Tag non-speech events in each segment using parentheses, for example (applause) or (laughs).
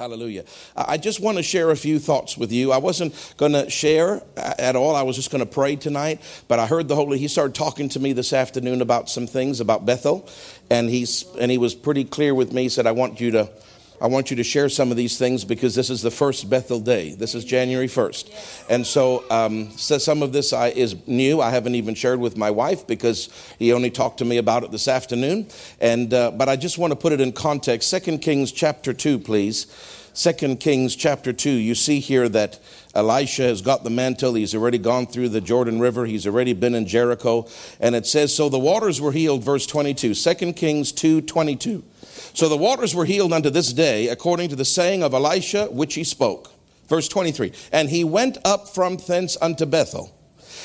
Hallelujah. I just want to share a few thoughts with you. I wasn't going to share uh, at all. I was just going to pray tonight, but I heard the Holy he started talking to me this afternoon about some things about Bethel, and he's and he was pretty clear with me. He said, "I want you to I want you to share some of these things because this is the first Bethel day. This is January 1st. And so, um, so some of this I, is new. I haven't even shared with my wife because he only talked to me about it this afternoon. And, uh, but I just want to put it in context. Second Kings chapter 2, please. Second Kings chapter 2. You see here that Elisha has got the mantle. He's already gone through the Jordan River. He's already been in Jericho. And it says, So the waters were healed, verse 22. Second Kings 2 22. So the waters were healed unto this day, according to the saying of Elisha, which he spoke. Verse 23 And he went up from thence unto Bethel.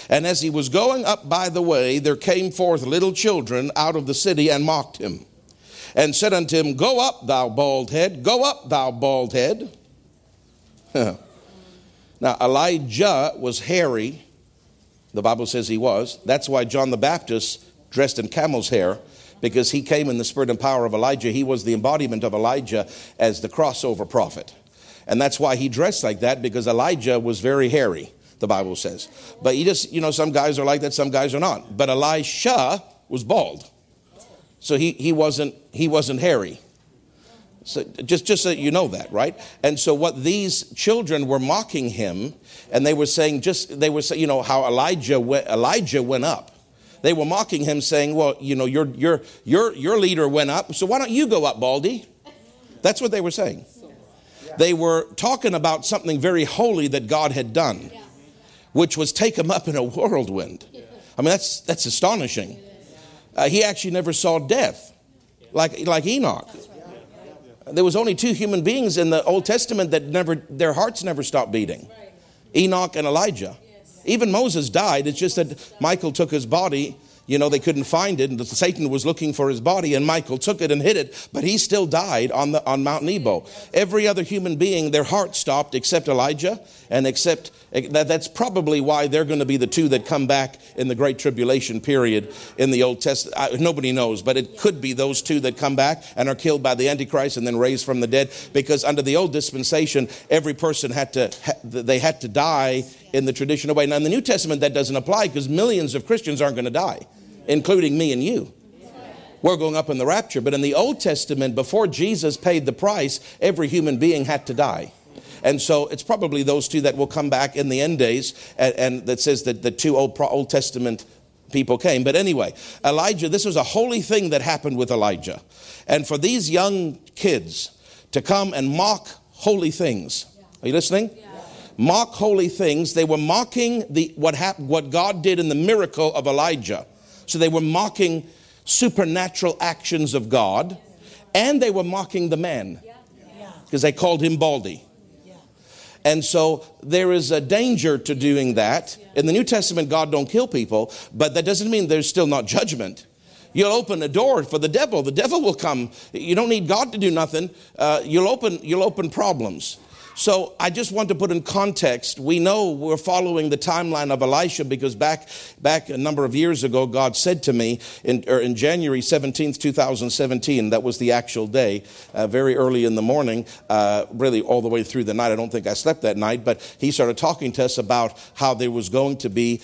And as he was going up by the way, there came forth little children out of the city and mocked him, and said unto him, Go up, thou bald head, go up, thou bald head. (laughs) now, Elijah was hairy. The Bible says he was. That's why John the Baptist dressed in camel's hair because he came in the spirit and power of Elijah. He was the embodiment of Elijah as the crossover prophet. And that's why he dressed like that because Elijah was very hairy, the Bible says. But he just, you know, some guys are like that, some guys are not. But Elisha was bald. So he, he wasn't he wasn't hairy. So just just so you know that, right? And so what these children were mocking him, and they were saying just they were saying, you know, how Elijah went, Elijah went up they were mocking him, saying, Well, you know, your, your, your, your leader went up, so why don't you go up, Baldy? That's what they were saying. They were talking about something very holy that God had done, which was take him up in a whirlwind. I mean, that's, that's astonishing. Uh, he actually never saw death like, like Enoch. There was only two human beings in the Old Testament that never, their hearts never stopped beating Enoch and Elijah. Even Moses died. It's just that Michael took his body. You know, they couldn't find it, and Satan was looking for his body, and Michael took it and hid it, but he still died on, the, on Mount Nebo. Every other human being, their heart stopped except Elijah, and except that's probably why they're going to be the two that come back in the Great Tribulation period in the Old Testament. nobody knows, but it could be those two that come back and are killed by the Antichrist and then raised from the dead, because under the old dispensation, every person had to, they had to die in the traditional way. Now, in the New Testament, that doesn't apply because millions of Christians aren't going to die, including me and you. We're going up in the rapture. But in the Old Testament, before Jesus paid the price, every human being had to die. And so it's probably those two that will come back in the end days, and, and that says that the two Old, Old Testament people came. But anyway, Elijah, this was a holy thing that happened with Elijah. And for these young kids to come and mock holy things, are you listening? Yeah mock holy things. They were mocking the, what, happened, what God did in the miracle of Elijah. So they were mocking supernatural actions of God, and they were mocking the man because they called him Baldy. And so there is a danger to doing that. In the New Testament, God don't kill people, but that doesn't mean there's still not judgment. You'll open a door for the devil. The devil will come. You don't need God to do nothing. Uh, you'll open. You'll open problems. So I just want to put in context. We know we're following the timeline of Elisha because back back a number of years ago, God said to me in, in January 17th, 2017, that was the actual day, uh, very early in the morning, uh, really all the way through the night. I don't think I slept that night, but He started talking to us about how there was going to be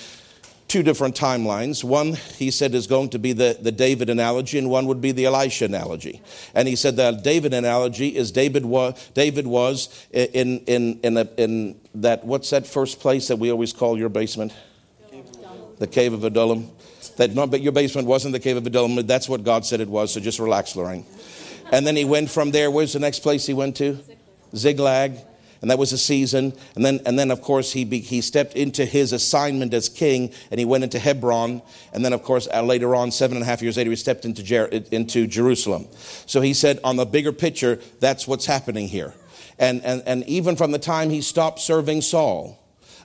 two different timelines. One, he said, is going to be the, the David analogy, and one would be the Elisha analogy. And he said the David analogy is David was, David was in, in, in, a, in that, what's that first place that we always call your basement? The cave of Adullam. That, no, but your basement wasn't the cave of Adullam. That's what God said it was, so just relax, Lorraine. And then he went from there. Where's the next place he went to? Ziklag and that was a season. And then, and then of course, he, be, he stepped into his assignment as king, and he went into Hebron. And then, of course, uh, later on, seven and a half years later, he stepped into, Jer- into Jerusalem. So he said, on the bigger picture, that's what's happening here. And, and, and even from the time he stopped serving Saul,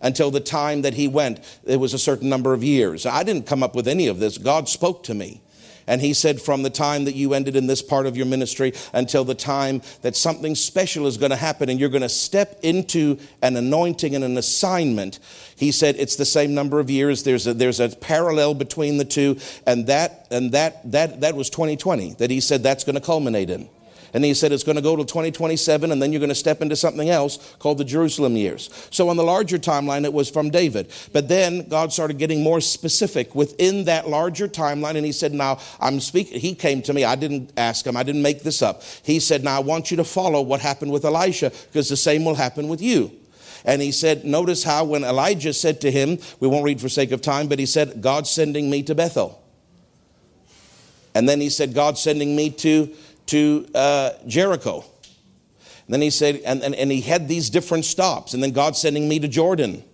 until the time that he went, it was a certain number of years. I didn't come up with any of this. God spoke to me. And he said, from the time that you ended in this part of your ministry until the time that something special is going to happen and you're going to step into an anointing and an assignment, he said, it's the same number of years. There's a, there's a parallel between the two. And that, and that, that, that was 2020 that he said that's going to culminate in. And he said it's going to go to 2027, and then you're going to step into something else called the Jerusalem years. So on the larger timeline, it was from David. But then God started getting more specific within that larger timeline, and he said, Now I'm speaking. He came to me. I didn't ask him, I didn't make this up. He said, Now I want you to follow what happened with Elisha, because the same will happen with you. And he said, Notice how when Elijah said to him, we won't read for sake of time, but he said, God's sending me to Bethel. And then he said, God's sending me to, to uh, Jericho. And then he said, and, and, and he had these different stops. And then God sending me to Jordan.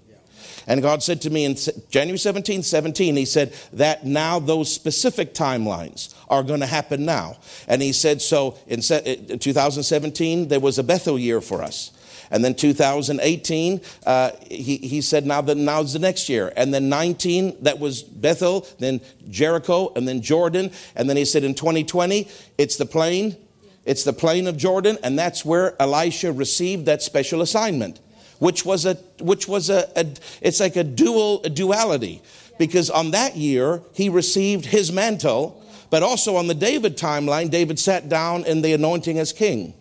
And God said to me in January 17, 17, He said that now those specific timelines are going to happen now. And He said, so in 2017, there was a Bethel year for us. And then 2018, uh, he, he said, now that now's the next year. And then 19, that was Bethel, then Jericho, and then Jordan. And then he said, in 2020, it's the plain, it's the plain of Jordan, and that's where Elisha received that special assignment, which was a, which was a, a it's like a dual a duality, because on that year he received his mantle, but also on the David timeline, David sat down in the anointing as king.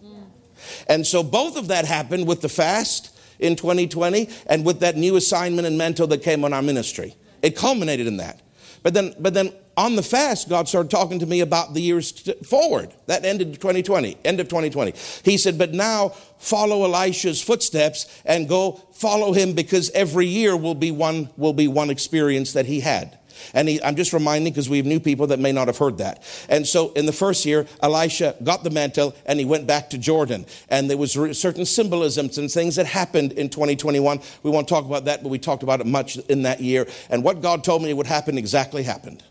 And so both of that happened with the fast in 2020 and with that new assignment and mentor that came on our ministry. It culminated in that. But then, but then on the fast, God started talking to me about the years forward. That ended 2020, end of 2020. He said, but now follow Elisha's footsteps and go follow him because every year will be one, will be one experience that he had. And he, I'm just reminding because we have new people that may not have heard that. And so in the first year, Elisha got the mantle and he went back to Jordan. And there was certain symbolisms and things that happened in 2021. We won't talk about that, but we talked about it much in that year. And what God told me would happen exactly happened.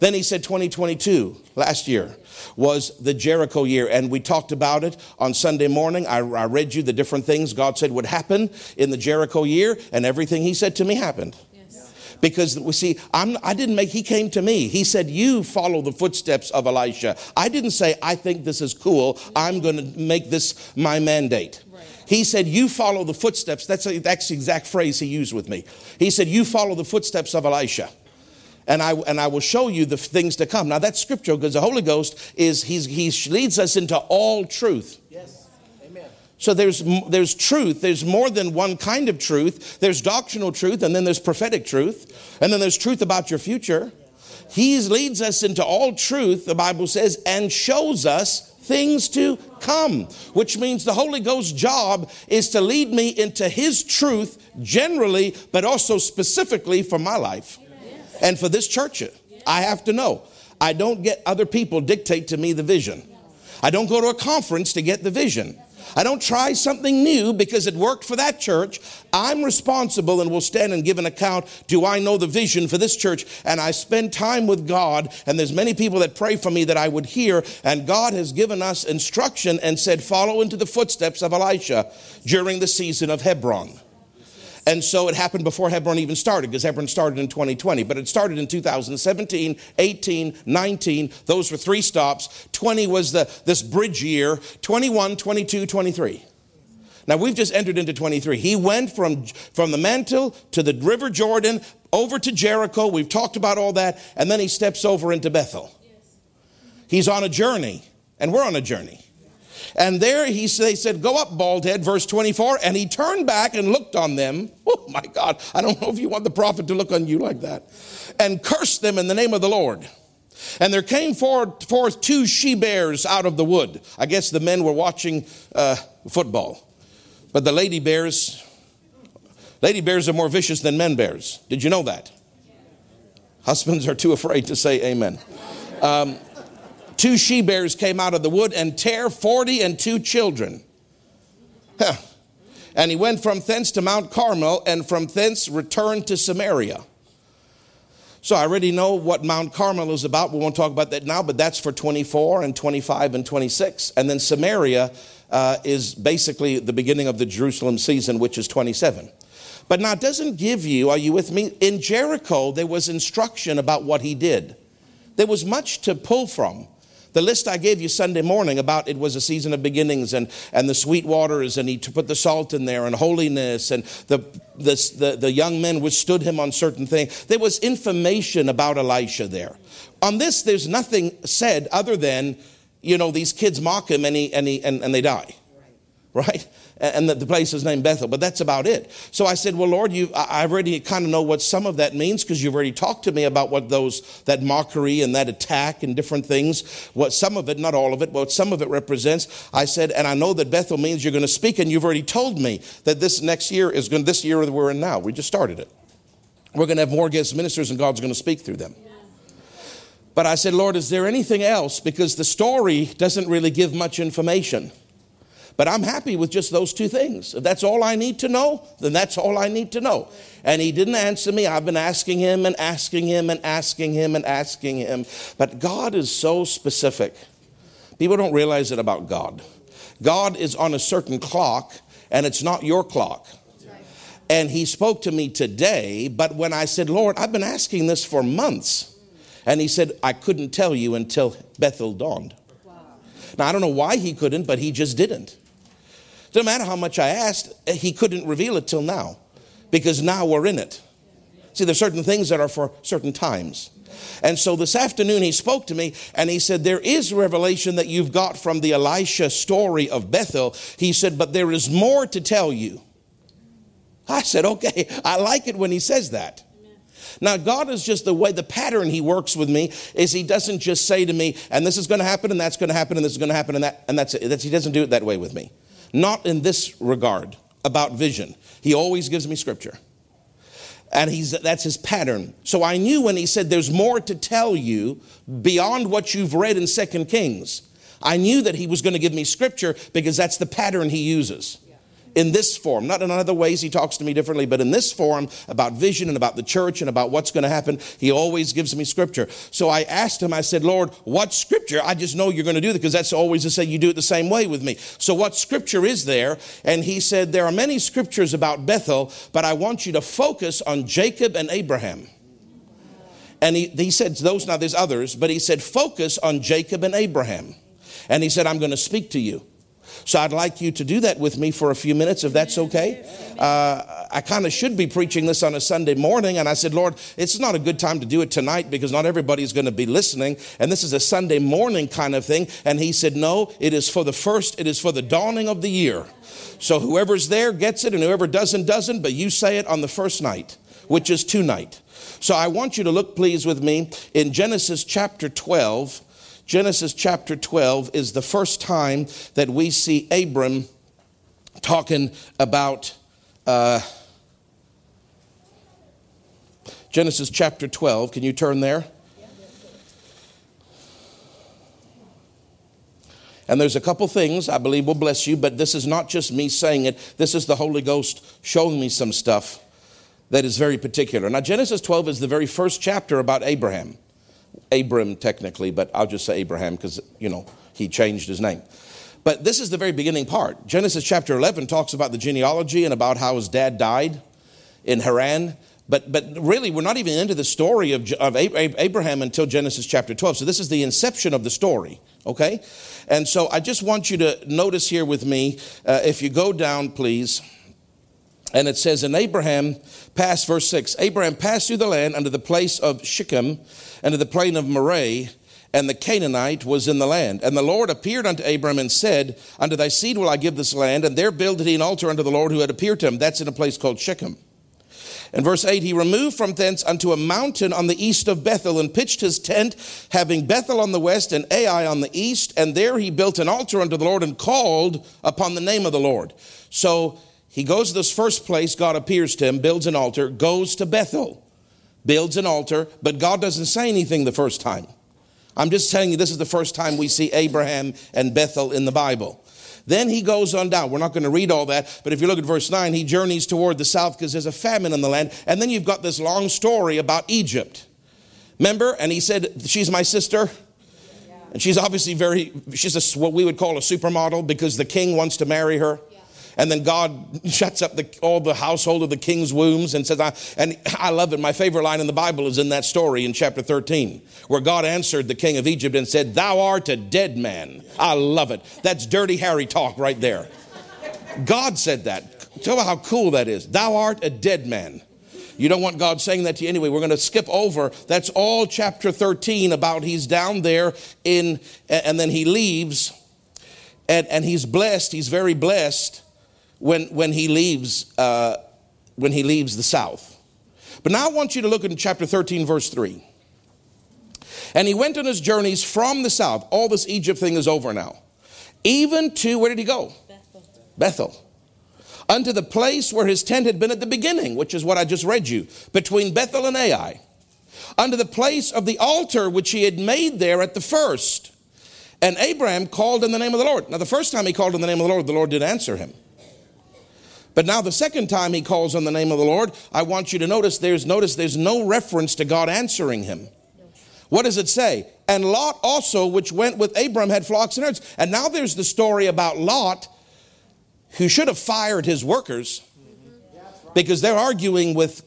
Then he said 2022, last year, was the Jericho year. And we talked about it on Sunday morning. I, I, read you the different things God said would happen in the Jericho year, and everything he said to me happened because we see I'm, i did not make he came to me. He said you follow the footsteps of elisha. I didn't say i think this is cool. I'm going to make this my mandate. Right. he said you follow the footsteps. That's, a, that's the exact phrase he used with me. He said you follow the footsteps of elisha and I, and I will show you the things to come. Now that's scriptural because the Holy Ghost is, he's, he leads us into all truth. So there's, there's truth. There's more than one kind of truth. There's doctrinal truth, and then there's prophetic truth, and then there's truth about your future. He leads us into all truth, the Bible says, and shows us things to come, which means the Holy Ghost's job is to lead me into His truth generally, but also specifically for my life and for this church. I have to know. I don't get other people dictate to me the vision. I don't go to a conference to get the vision. I don't try something new because it worked for that church. I'm responsible and will stand and give an account. Do I know the vision for this church? And I spend time with God, and there's many people that pray for me that I would hear. And God has given us instruction and said, follow into the footsteps of Elisha during the season of Hebron. And so it happened before Hebron even started, because Hebron started in 2020. But it started in 2017, 18, 19. Those were three stops. 20 was the, this bridge year. 21, 22, 23. Now we've just entered into 23. He went from, from the mantle to the river Jordan, over to Jericho. We've talked about all that. And then he steps over into Bethel. He's on a journey, and we're on a journey. And there he they said, Go up, bald head, verse 24. And he turned back and looked on them. Oh my God, I don't know if you want the prophet to look on you like that. And cursed them in the name of the Lord. And there came forth, two she bears out of the wood. I guess the men were watching uh, football. But the lady bears, lady bears are more vicious than men bears. Did you know that? Husbands are too afraid to say amen. Um, two she bears came out of the wood and tear 40 and two children. Huh. And he went from thence to Mount Carmel and from thence returned to Samaria. So I already know what Mount Carmel is about. We won't talk about that now, but that's for 24 and 25 and 26. And then Samaria uh, is basically the beginning of the Jerusalem season, which is 27. But now it doesn't give you, are you with me? In Jericho, there was instruction about what he did. There was much to pull from. The list I gave you Sunday morning about it was a season of beginnings and, and the sweet waters, and he put the salt in there, and holiness, and the, the, the, the young men withstood him on certain things. There was information about Elisha there. On this, there's nothing said other than you know, these kids mock him and, he, and, he, and, and they die. Right? And the, the place is named Bethel, but that's about it. So I said, Well, Lord, you, I already kind of know what some of that means because you've already talked to me about what those, that mockery and that attack and different things, what some of it, not all of it, what some of it represents. I said, And I know that Bethel means you're going to speak, and you've already told me that this next year is going, this year that we're in now, we just started it. We're going to have more guest ministers, and God's going to speak through them. But I said, Lord, is there anything else? Because the story doesn't really give much information. But I'm happy with just those two things. If that's all I need to know, then that's all I need to know. And he didn't answer me. I've been asking him and asking him and asking him and asking him. But God is so specific. People don't realize it about God. God is on a certain clock, and it's not your clock. And he spoke to me today, but when I said, Lord, I've been asking this for months. And he said, I couldn't tell you until Bethel dawned. Now, I don't know why he couldn't, but he just didn't. Doesn't matter how much I asked, eh, he couldn't reveal it till now because now we're in it. See, there's certain things that are for certain times. And so this afternoon he spoke to me and he said, There is revelation that you've got from the Elisha story of Bethel. He said, But there is more to tell you. I said, Okay, I like it when he says that. Now, God is just the way, the pattern He works with me is He doesn't just say to me, and this is going to happen, and that's going to happen, and this is going to happen, and, that, and that's it. He doesn't do it that way with me. Not in this regard about vision. He always gives me scripture. And he's, that's his pattern. So I knew when he said there's more to tell you beyond what you've read in Second Kings. I knew that he was going to give me scripture because that's the pattern he uses in this form, not in other ways he talks to me differently, but in this form about vision and about the church and about what's going to happen, he always gives me scripture. So I asked him, I said, Lord, what scripture? I just know you're going to do that because that's always the same. you do it the same way with me. So what scripture is there? And he said, There are many scriptures about Bethel, but I want you to focus on Jacob and Abraham. And he, he said, Those, now there's others, but he said, Focus on Jacob and Abraham. And he said, I'm going to speak to you. So I'd like you to do that with me for a few minutes, if that's okay. Uh, I kind of should be preaching this on a Sunday morning, and I said, Lord, it's not a good time to do it tonight because not everybody's going to be listening, and this is a Sunday morning kind of thing. And he said, No, it is for the first, it is for the dawning of the year. So whoever's there gets it, and whoever doesn't, doesn't, but you say it on the first night, which is tonight. So I want you to look, please, with me in Genesis chapter 12 Genesis chapter 12 is the first time that we see Abram talking about uh, Genesis chapter 12. Can you turn there? And there's a couple things I believe will bless you, but this is not just me saying it. This is the Holy Ghost showing me some stuff that is very particular. Now, Genesis 12 is the very first chapter about Abraham. Abram, technically, but I'll just say Abraham because, you know, he changed his name. But this is the very beginning part. Genesis chapter 11 talks about the genealogy and about how his dad died in Haran. But, but really, we're not even into the story of, of Abraham until Genesis chapter 12. So this is the inception of the story, okay? And so I just want you to notice here with me, uh, if you go down, please. And it says, And Abraham passed, verse 6 Abraham passed through the land under the place of Shechem and to the plain of Moreh, and the Canaanite was in the land. And the Lord appeared unto Abram and said, Unto thy seed will I give this land. And there builded he an altar unto the Lord who had appeared to him. That's in a place called Shechem. In verse 8, he removed from thence unto a mountain on the east of Bethel and pitched his tent, having Bethel on the west and Ai on the east. And there he built an altar unto the Lord and called upon the name of the Lord. So he goes to this first place, God appears to him, builds an altar, goes to Bethel builds an altar, but God doesn't say anything the first time. I'm just telling you, this is the first time we see Abraham and Bethel in the Bible. Then he goes on down. We're not going to read all that, but if you look at verse 9, he journeys toward the south because there's a famine in the land. And then you've got this long story about Egypt. Remember? And he said, She's my sister. And she's obviously very, she's a, what we would call a supermodel because the king wants to marry her. And then God shuts up the, all the household of the king's wombs and says, I, and I love it. My favorite line in the Bible is in that story in chapter 13, where God answered the king of Egypt and said, Thou art a dead man. I love it. That's dirty Harry talk right there. God said that. Tell me how cool that is. Thou art a dead man. You don't want God saying that to you anyway. We're going to skip over. That's all chapter 13 about he's down there in, and then he leaves, and, and he's blessed. He's very blessed when, when he leaves, uh, when he leaves the south. But now I want you to look in chapter 13, verse 3. And he went on his journeys from the south. All this Egypt thing is over now. Even to, where did he go? Bethel. Bethel unto the place where his tent had been at the beginning, which is what I just read you, between Bethel and Ai, unto the place of the altar which he had made there at the first. And Abraham called in the name of the Lord. Now, the first time he called in the name of the Lord, the Lord did answer him. But now the second time he calls on the name of the Lord, I want you to notice there's notice there's no reference to God answering him. What does it say? And Lot also, which went with Abram, had flocks and herds. And now there's the story about Lot who should have fired his workers because they're arguing with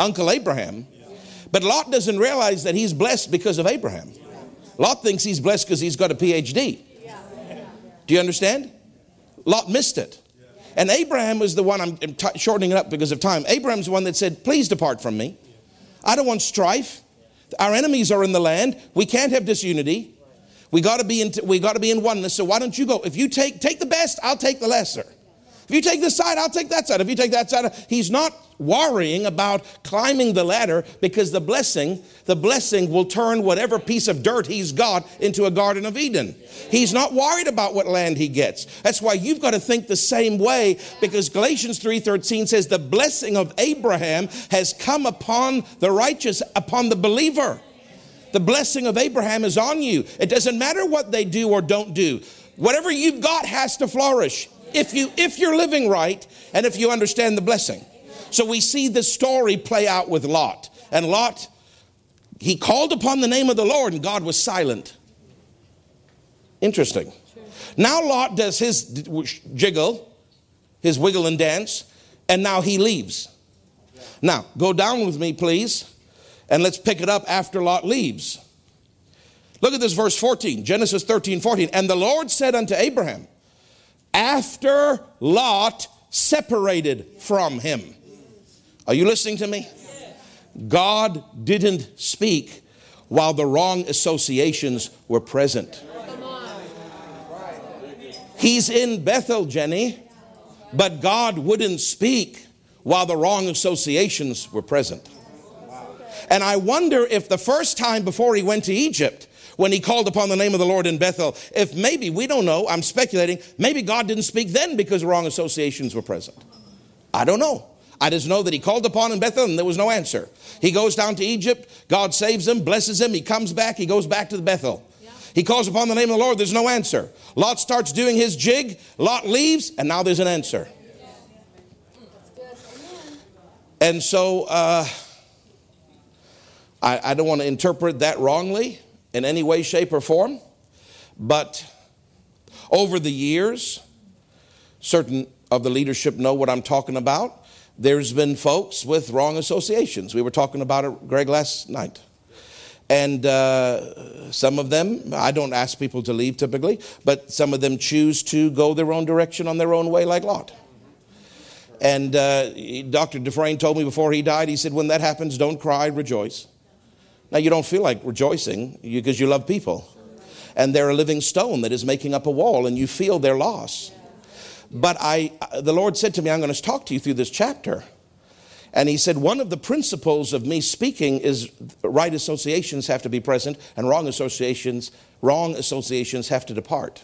Uncle Abraham. But Lot doesn't realize that he's blessed because of Abraham. Lot thinks he's blessed because he's got a PhD. Do you understand? Lot missed it. And Abraham was the one, I'm t- shortening it up because of time. Abraham's the one that said, Please depart from me. I don't want strife. Our enemies are in the land. We can't have disunity. We got to be in, we got to be in oneness. So why don't you go? If you take, take the best, I'll take the lesser. If you take this side, I'll take that side. If you take that side, he's not worrying about climbing the ladder because the blessing, the blessing will turn whatever piece of dirt he's got into a Garden of Eden. He's not worried about what land he gets. That's why you've got to think the same way because Galatians 3:13 says the blessing of Abraham has come upon the righteous, upon the believer. The blessing of Abraham is on you. It doesn't matter what they do or don't do. Whatever you've got has to flourish if you if you're living right and if you understand the blessing. So we see the story play out with Lot. And Lot he called upon the name of the Lord and God was silent. Interesting. Now Lot does his jiggle, his wiggle and dance, and now he leaves. Now, go down with me, please, and let's pick it up after Lot leaves. Look at this verse 14, Genesis 13, 14. And the Lord said unto Abraham, after Lot separated from him. Are you listening to me? God didn't speak while the wrong associations were present. He's in Bethel, Jenny, but God wouldn't speak while the wrong associations were present. And I wonder if the first time before he went to Egypt, when he called upon the name of the Lord in Bethel. If maybe, we don't know, I'm speculating, maybe God didn't speak then because wrong associations were present. I don't know. I just know that he called upon in Bethel and there was no answer. He goes down to Egypt, God saves him, blesses him, he comes back, he goes back to the Bethel. He calls upon the name of the Lord, there's no answer. Lot starts doing his jig, Lot leaves, and now there's an answer. And so uh, I, I don't want to interpret that wrongly in any way, shape, or form. But over the years, certain of the leadership know what I'm talking about. There's been folks with wrong associations. We were talking about it, Greg, last night. And uh, some of them, I don't ask people to leave typically, but some of them choose to go their own direction on their own way, like Lot. And uh, Dr. Dufresne told me before he died, he said, When that happens, don't cry, rejoice. Now, you don't feel like rejoicing because you love people. And they're a living stone that is making up a wall, and you feel their loss. But I, uh, the Lord said to me, I'm going to talk to you through this chapter. And He said, one of the principles of me speaking is right associations have to be present, and wrong associations, wrong associations have to depart.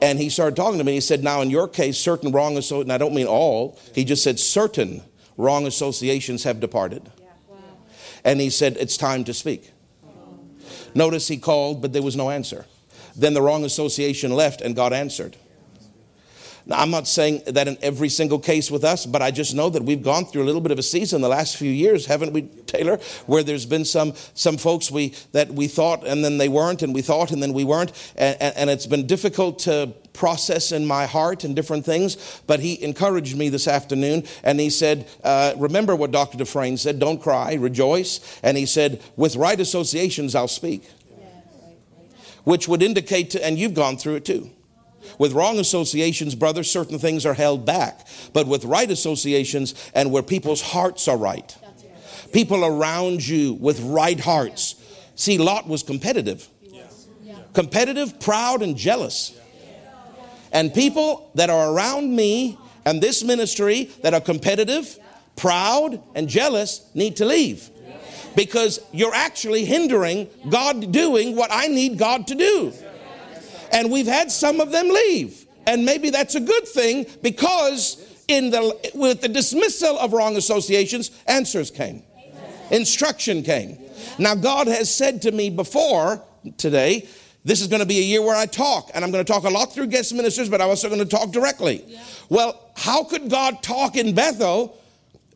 And he started talking to me. He said, Now, in your case, certain wrong associations, and I don't mean all, he just said certain wrong associations have departed and he said, It's time to speak. Notice he called, but there was no answer. Then the wrong association left, and God answered. Now, I'm not saying that in every single case with us, but I just know that we've gone through a little bit of a season the last few years, haven't we, Taylor? Where there's been some some folks we that we thought and then they weren't, and we thought and then we weren't, and, and, and it's been difficult to process in my heart and different things. But he encouraged me this afternoon, and he said, uh, "Remember what Dr. Dufresne said: Don't cry, rejoice." And he said, "With right associations, I'll speak," which would indicate, to, and you've gone through it too with wrong associations, brother, certain things are held back. But with right associations and where people's hearts are right, people around you with right hearts. See, Lot was competitive, competitive, proud, and jealous. And people that are around me and this ministry that are competitive, proud, and jealous need to leave because you're actually hindering God doing what I need God to do. And we've had some of them leave. And maybe that's a good thing because in the with the dismissal of wrong associations, answers came. Instruction came. Now God has said to me before today, this is going to be a year where I talk, and I'm going to talk a lot through guest ministers, but I'm also going to talk directly. Yeah. Well, how could God talk in Bethel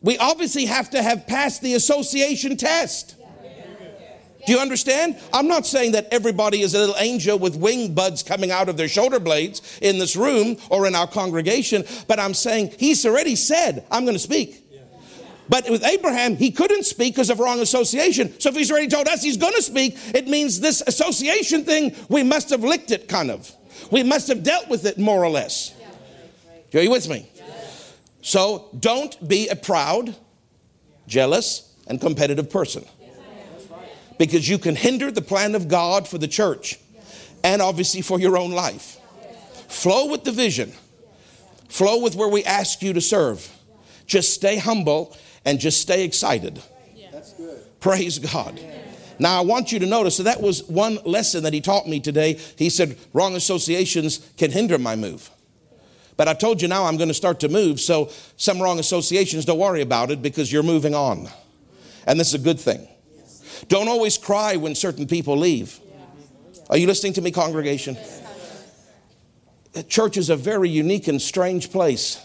we obviously have to have passed the association test. Do you understand? I'm not saying that everybody is a little angel with wing buds coming out of their shoulder blades in this room or in our congregation, but I'm saying he's already said, I'm going to speak. But with Abraham, he couldn't speak because of wrong association. So if he's already told us he's going to speak, it means this association thing, we must have licked it kind of. We must have dealt with it more or less. Are you with me? So don't be a proud, jealous, and competitive person. Because you can hinder the plan of God for the church and obviously for your own life. Flow with the vision, flow with where we ask you to serve. Just stay humble and just stay excited. That's good. Praise God. Now, I want you to notice that that was one lesson that he taught me today. He said, Wrong associations can hinder my move. But I've told you now I'm going to start to move, so some wrong associations, don't worry about it because you're moving on. And this is a good thing. Don't always cry when certain people leave. Are you listening to me, congregation? Church is a very unique and strange place.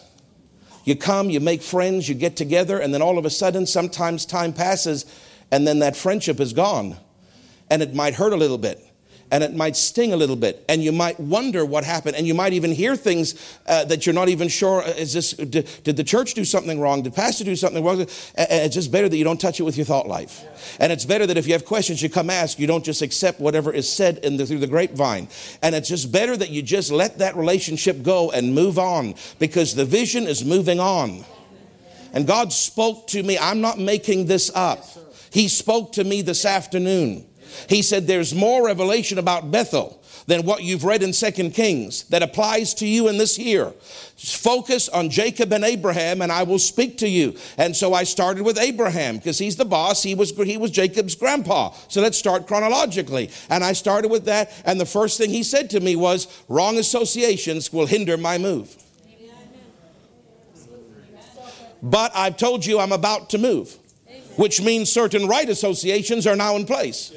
You come, you make friends, you get together, and then all of a sudden, sometimes time passes, and then that friendship is gone. And it might hurt a little bit and it might sting a little bit and you might wonder what happened and you might even hear things uh, that you're not even sure uh, is this did, did, the church do something wrong? Did pastor do something wrong? And it's just better that you don't touch it with your thought life. And it's better that if you have questions you come ask you don't just accept whatever is said the, through the grapevine. And it's just better that you just let that relationship go and move on because the vision is moving on. And god spoke to me. I'm not making this up. He spoke to me this afternoon he said, There's more revelation about Bethel than what you've read in Second Kings that applies to you in this year. Focus on Jacob and Abraham, and I will speak to you. And so I started with Abraham because he's the boss. He was, he was Jacob's grandpa. So let's start chronologically. And I started with that. And the first thing he said to me was, Wrong associations will hinder my move. But I've told you I'm about to move, which means certain right associations are now in place.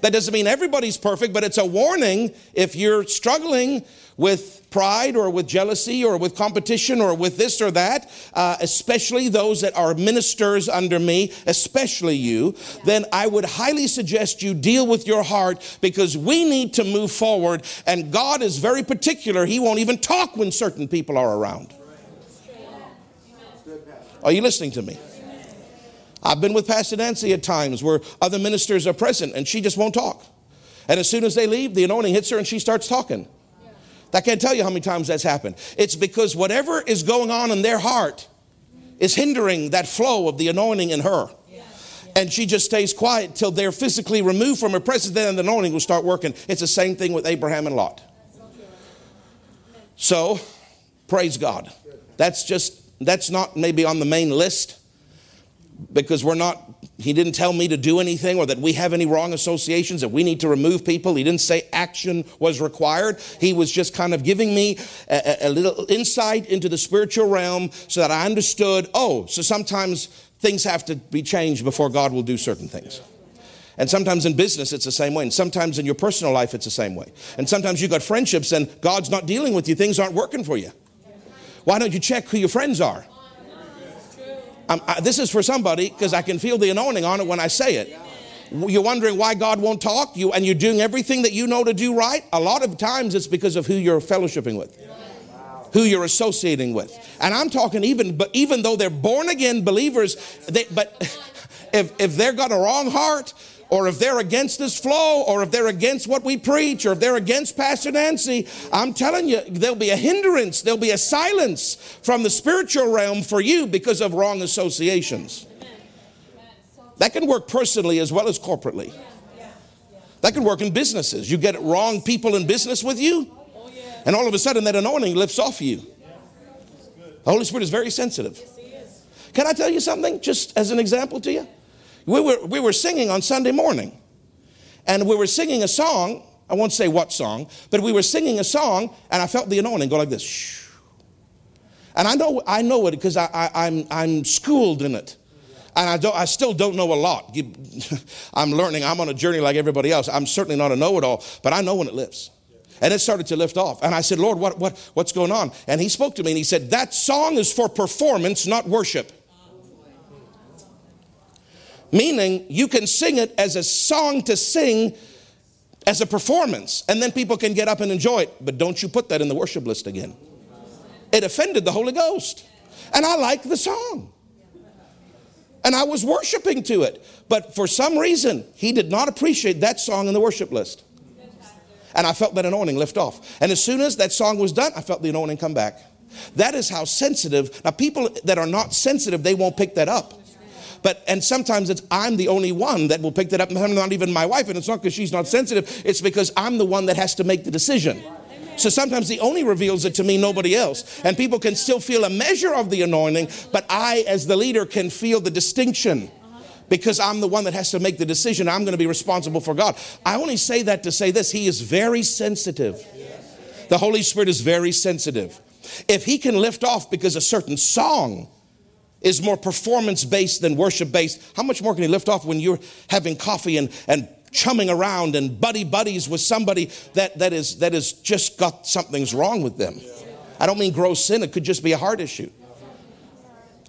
That doesn't mean everybody's perfect, but it's a warning if you're struggling with pride or with jealousy or with competition or with this or that, uh, especially those that are ministers under me, especially you, then I would highly suggest you deal with your heart because we need to move forward. And God is very particular. He won't even talk when certain people are around. Are you listening to me? I've been with Pastor Nancy at times where other ministers are present and she just won't talk. And as soon as they leave, the anointing hits her and she starts talking. I can't tell you how many times that's happened. It's because whatever is going on in their heart is hindering that flow of the anointing in her. And she just stays quiet till they're physically removed from her presence, then the anointing will start working. It's the same thing with Abraham and Lot. So, praise God. That's just, that's not maybe on the main list because we're not, he didn't tell me to do anything or that we have any wrong associations, that we need to remove people. He didn't say action was required. He was just kind of giving me a, a little insight into the spiritual realm so that I understood, oh, so sometimes things have to be changed before God will do certain things. And sometimes in business, it's the same way. And sometimes in your personal life, it's the same way. And sometimes you've got friendships and God's not dealing with you, things aren't working for you. Why don't you check who your friends are? I, this is for somebody because I can feel the anointing on it when I say it. You're wondering why God won't talk, you, and you're doing everything that you know to do right. A lot of times it's because of who you're fellowshipping with, who you're associating with. And I'm talking even, but even though they're born again believers, they, but (laughs) if if they've got a wrong heart, or if they're against this flow, or if they're against what we preach, or if they're against Pastor Nancy, I'm telling you, there'll be a hindrance, there'll be a silence from the spiritual realm for you because of wrong associations. That can work personally as well as corporately. That can work in businesses. You get wrong people in business with you, and all of a sudden that anointing lifts off you. The Holy Spirit is very sensitive. Can I tell you something, just as an example to you? We were, we were singing on Sunday morning, and we were singing a song. I won't say what song, but we were singing a song, and I felt the anointing go like this. And I know, I know it because I, I, I'm, I'm schooled in it and I, don't, I still don't know a lot. (laughs) I'm learning. I'm on a journey like everybody else. I'm certainly not a know-it-all, but I know when it lifts. And it started to lift off. And I said, Lord, what, what, what's going on? And he spoke to me and he said, That song is for performance, not worship. Meaning, you can sing it as a song to sing as a performance, and then people can get up and enjoy it. But don't you put that in the worship list again. It offended the Holy Ghost. And I like the song. And I was worshiping to it. But for some reason, he did not appreciate that song in the worship list. And I felt that anointing lift off. And as soon as that song was done, I felt the anointing come back. That is how sensitive. Now, people that are not sensitive, they won't pick that up. But and sometimes it's I'm the only one that will pick that up. I'm not even my wife, and it's not because she's not sensitive. It's because I'm the one that has to make the decision. So sometimes the only reveals it to me, nobody else. And people can still feel a measure of the anointing, but I, as the leader, can feel the distinction because I'm the one that has to make the decision. I'm going to be responsible for God. I only say that to say this He is very sensitive. The Holy Spirit is very sensitive. If He can lift off because a certain song is more performance based than worship based, how much more can He lift off when you're having coffee and, and chumming around and buddy buddies with somebody that, that, is, that is just got something's wrong with them. I don't mean gross sin, it could just be a heart issue.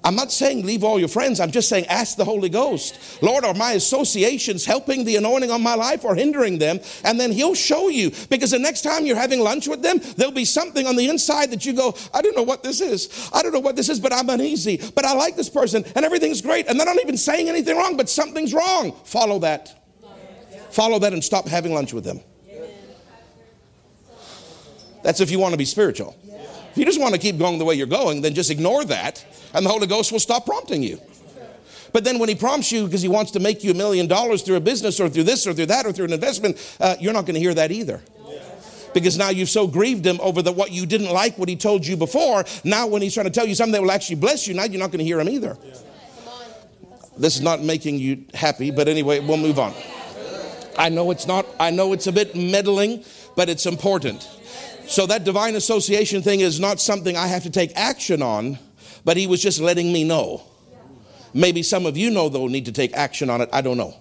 I'm not saying leave all your friends. I'm just saying ask the Holy Ghost. Lord, are my associations helping the anointing on my life or hindering them? And then He'll show you. Because the next time you're having lunch with them, there'll be something on the inside that you go, I don't know what this is. I don't know what this is, but I'm uneasy. But I like this person and everything's great. And they're not even saying anything wrong, but something's wrong. Follow that. Follow that and stop having lunch with them. That's if you want to be spiritual. You just want to keep going the way you're going, then just ignore that and the Holy Ghost will stop prompting you. But then when he prompts you because he wants to make you a million dollars through a business or through this or through that or through an investment, uh, you're not going to hear that either. Because now you've so grieved him over the, what you didn't like, what he told you before. Now, when he's trying to tell you something that will actually bless you, now you're not going to hear him either. This is not making you happy, but anyway, we'll move on. I know it's not, I know it's a bit meddling, but it's important. So that divine association thing is not something I have to take action on, but he was just letting me know. Maybe some of you know, though, need to take action on it. I don't know.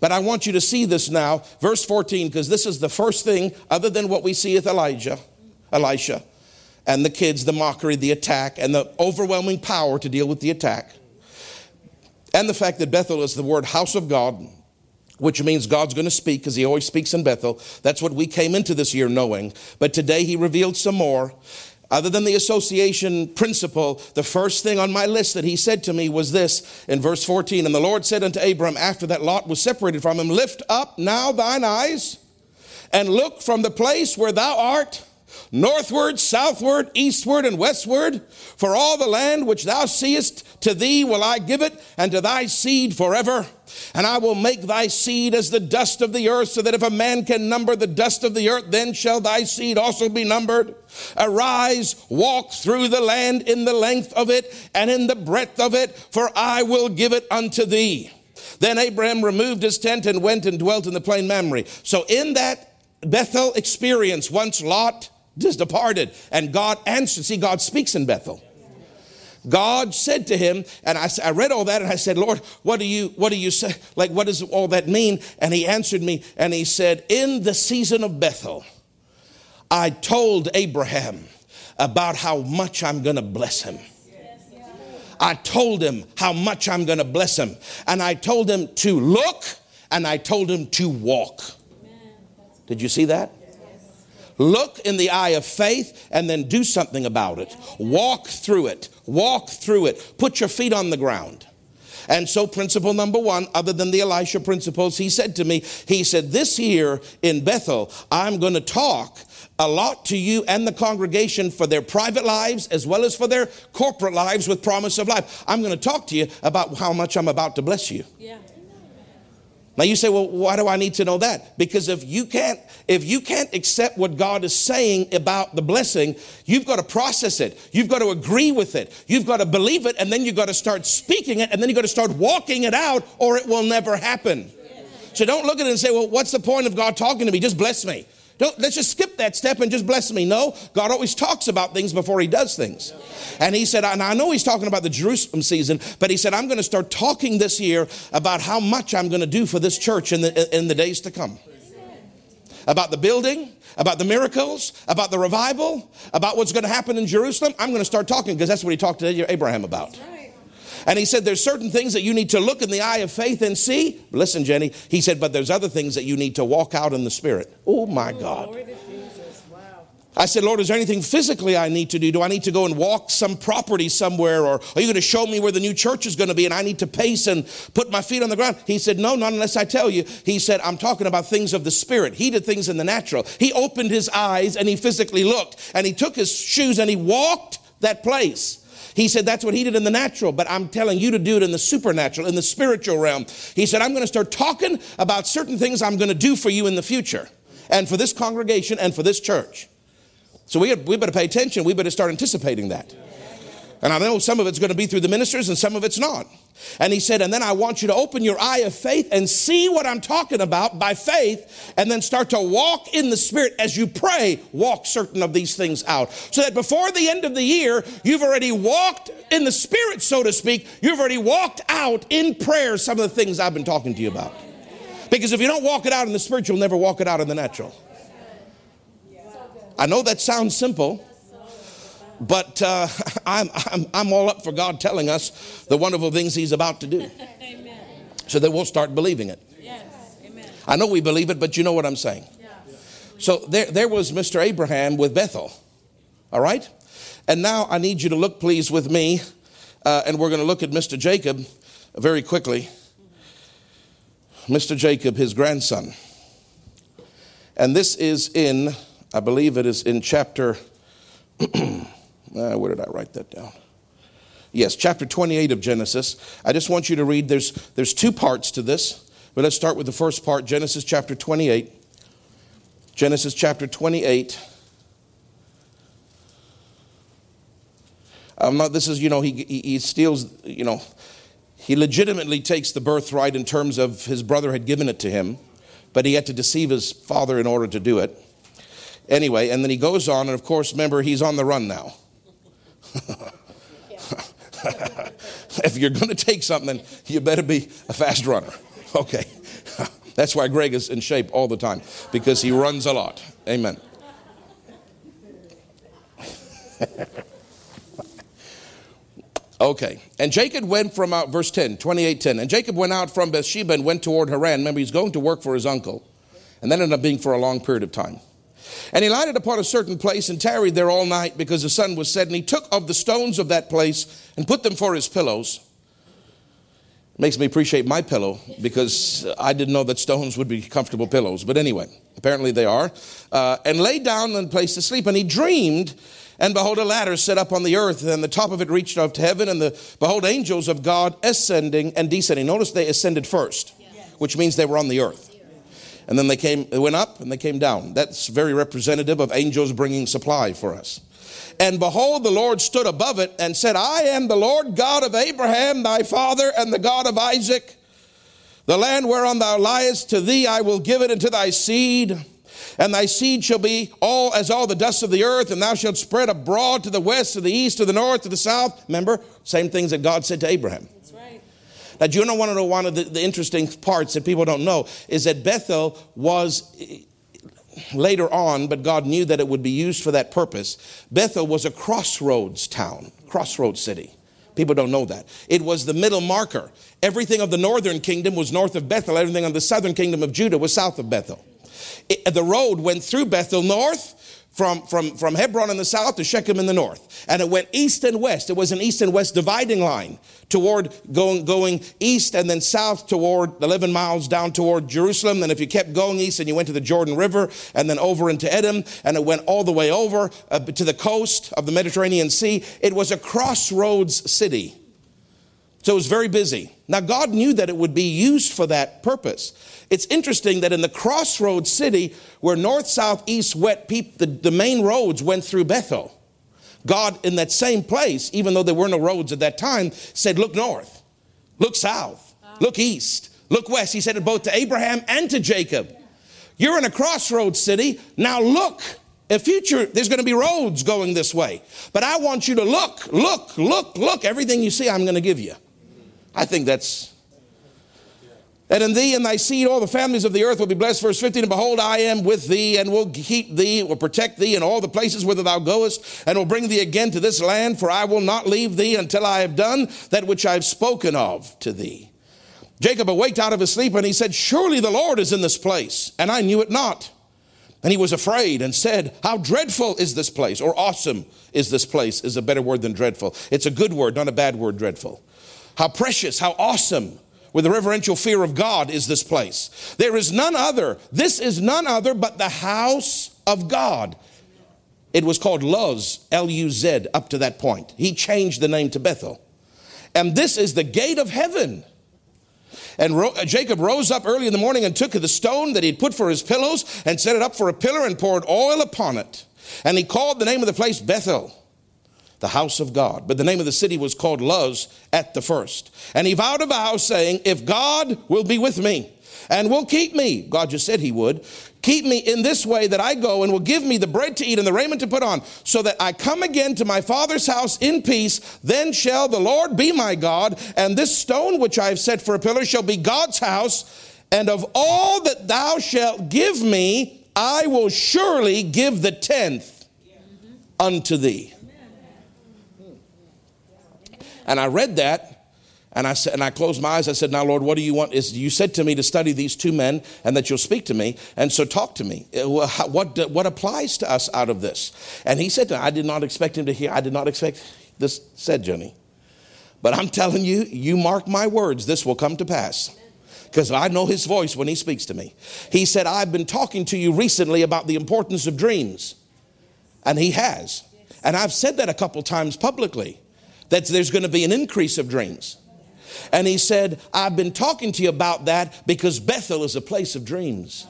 But I want you to see this now, verse 14, because this is the first thing, other than what we see with Elijah, Elisha, and the kids, the mockery, the attack, and the overwhelming power to deal with the attack. And the fact that Bethel is the word house of God, which means God's going to speak because he always speaks in Bethel. That's what we came into this year knowing. But today he revealed some more. Other than the association principle, the first thing on my list that he said to me was this in verse 14 And the Lord said unto Abram, after that Lot was separated from him, Lift up now thine eyes and look from the place where thou art northward, southward, eastward, and westward. For all the land which thou seest, to thee will I give it, and to thy seed forever. And I will make thy seed as the dust of the earth, so that if a man can number the dust of the earth, then shall thy seed also be numbered. Arise, walk through the land in the length of it and in the breadth of it, for I will give it unto thee. Then Abraham removed his tent and went and dwelt in the plain Mamre. So in that Bethel experience, once Lot just departed. And God answered. See, God speaks in Bethel. God said to him, and I, I, read all that and I said, Lord, what do you, what do you say? Like, what does all that mean? And he answered me and he said, in the season of Bethel, I told Abraham about how much I'm going to bless him. I told him how much I'm going to bless him. And I told him to look and I told him to walk. Did you see that? Look in the eye of faith and then do something about it. Walk through it. Walk through it. Put your feet on the ground. And so, principle number one, other than the Elisha principles, he said to me, he said, This here in Bethel, I'm going to talk a lot to you and the congregation for their private lives as well as for their corporate lives with promise of life. I'm going to talk to you about how much I'm about to bless you. Yeah. Now you say, well, why do I need to know that? Because if you can't, if you can't accept what God is saying about the blessing, you've got to process it. You've got to agree with it. You've got to believe it, and then you've got to start speaking it, and then you've got to start walking it out, or it will never happen. So don't look at it and say, well, what's the point of God talking to me? Just bless me. Don't, let's just skip that step and just bless me. No, God always talks about things before he does things. And he said, and I know he's talking about the Jerusalem season, but he said, I'm going to start talking this year about how much I'm going to do for this church in the, in the days to come. About the building, about the miracles, about the revival, about what's going to happen in Jerusalem. I'm going to start talking because that's what he talked to Abraham about. And he said, There's certain things that you need to look in the eye of faith and see. Listen, Jenny, he said, But there's other things that you need to walk out in the Spirit. Oh, my God. I said, Lord, is there anything physically I need to do? Do I need to go and walk some property somewhere? Or are you going to show me where the new church is going to be and I need to pace and put my feet on the ground? He said, No, not unless I tell you. He said, I'm talking about things of the spirit. He did things in the natural. He opened his eyes and he physically looked and he took his shoes and he walked that place. He said that's what he did in the natural, but I'm telling you to do it in the supernatural, in the spiritual realm. He said, I'm going to start talking about certain things I'm going to do for you in the future and for this congregation and for this church. So we, we better pay attention. We better start anticipating that. And I know some of it's going to be through the ministers and some of it's not. And he said, and then I want you to open your eye of faith and see what I'm talking about by faith, and then start to walk in the Spirit as you pray, walk certain of these things out. So that before the end of the year, you've already walked in the Spirit, so to speak. You've already walked out in prayer some of the things I've been talking to you about. Because if you don't walk it out in the Spirit, you'll never walk it out in the natural. I know that sounds simple. But uh, (laughs) I'm, I'm, I'm all up for God telling us the wonderful things He's about to do. (laughs) Amen. So that we'll start believing it. Yes. Amen. I know we believe it, but you know what I'm saying. So there, there was Mr. Abraham with Bethel. All right? And now I need you to look, please, with me, uh, and we're going to look at Mr. Jacob very quickly. Mr. Jacob, his grandson. And this is in, I believe it is in chapter (clears throat) Uh, where did I write that down? Yes, chapter 28 of Genesis. I just want you to read, there's, there's two parts to this, but let's start with the first part Genesis chapter 28. Genesis chapter 28. I'm not, this is, you know, he, he, he steals, you know, he legitimately takes the birthright in terms of his brother had given it to him, but he had to deceive his father in order to do it. Anyway, and then he goes on, and of course, remember, he's on the run now. (laughs) if you're going to take something, you better be a fast runner. Okay. (laughs) That's why Greg is in shape all the time, because he runs a lot. Amen. (laughs) okay. And Jacob went from out, verse 10, 28 10. And Jacob went out from Beersheba and went toward Haran. Remember, he's going to work for his uncle. And that ended up being for a long period of time. And he lighted upon a certain place and tarried there all night because the sun was set. And he took of the stones of that place and put them for his pillows. Makes me appreciate my pillow because I didn't know that stones would be comfortable pillows. But anyway, apparently they are. Uh, and lay down in place to sleep. And he dreamed, and behold, a ladder set up on the earth, and the top of it reached up to heaven. And the behold, angels of God ascending and descending. Notice they ascended first, which means they were on the earth and then they came they went up and they came down. That's very representative of angels bringing supply for us. And behold the lord stood above it and said i am the lord god of abraham thy father and the god of isaac. The land whereon thou liest to thee i will give it unto thy seed. And thy seed shall be all as all the dust of the earth, and thou shalt spread abroad to the west, to the east, to the north, to the south. Remember, same things that God said to Abraham. Do you know one of the, one of the, the interesting parts that people don't know is that Bethel was eh, later on, but God knew that it would be used for that purpose. Bethel was a crossroads town, crossroads city. People don't know that. It was the middle marker. Everything of the northern kingdom was north of Bethel, everything of the southern kingdom of Judah was south of Bethel. It, the road went through Bethel north, from, from, from Hebron in the south to Shechem in the north. And it went east and west. It was an east and west dividing line toward going, going east and then south toward 11 miles down toward Jerusalem. And if you kept going east and you went to the Jordan River and then over into Edom and it went all the way over uh, to the coast of the Mediterranean Sea, it was a crossroads city. So it was very busy. Now, God knew that it would be used for that purpose. It's interesting that in the crossroads city where north, south, east, west, the, the main roads went through Bethel, God, in that same place, even though there were no roads at that time, said, Look north, look south, look east, look west. He said it both to Abraham and to Jacob. You're in a crossroads city. Now look. In future, there's going to be roads going this way. But I want you to look, look, look, look. Everything you see, I'm going to give you. I think that's. And in thee and thy seed, all the families of the earth will be blessed. Verse 15, and behold, I am with thee, and will keep thee, will protect thee in all the places whither thou goest, and will bring thee again to this land, for I will not leave thee until I have done that which I have spoken of to thee. Jacob awaked out of his sleep, and he said, Surely the Lord is in this place, and I knew it not. And he was afraid and said, How dreadful is this place, or awesome is this place, is a better word than dreadful. It's a good word, not a bad word, dreadful. How precious, how awesome, with a reverential fear of God is this place. There is none other, this is none other but the house of God. It was called Luz, L U Z, up to that point. He changed the name to Bethel. And this is the gate of heaven. And Ro- Jacob rose up early in the morning and took the stone that he'd put for his pillows and set it up for a pillar and poured oil upon it. And he called the name of the place Bethel the house of God. But the name of the city was called Luz at the first. And he vowed a vow saying, If God will be with me and will keep me, God just said he would, keep me in this way that I go and will give me the bread to eat and the raiment to put on, so that I come again to my father's house in peace, then shall the Lord be my God, and this stone which I have set for a pillar shall be God's house. And of all that thou shalt give me, I will surely give the tenth unto thee. And I read that and I said, and I closed my eyes. I said, "Now, Lord, what do you want? Is you said to me to study these two men, and that you'll speak to me, and so talk to me. Uh, what what applies to us out of this?" And he said, to me, "I did not expect him to hear. I did not expect this." Said Johnny, but I'm telling you, you mark my words. This will come to pass because I know his voice when he speaks to me. He said, "I've been talking to you recently about the importance of dreams," and he has, and I've said that a couple times publicly that there's going to be an increase of dreams. And he said, I've been talking to you about that because Bethel is a place of dreams.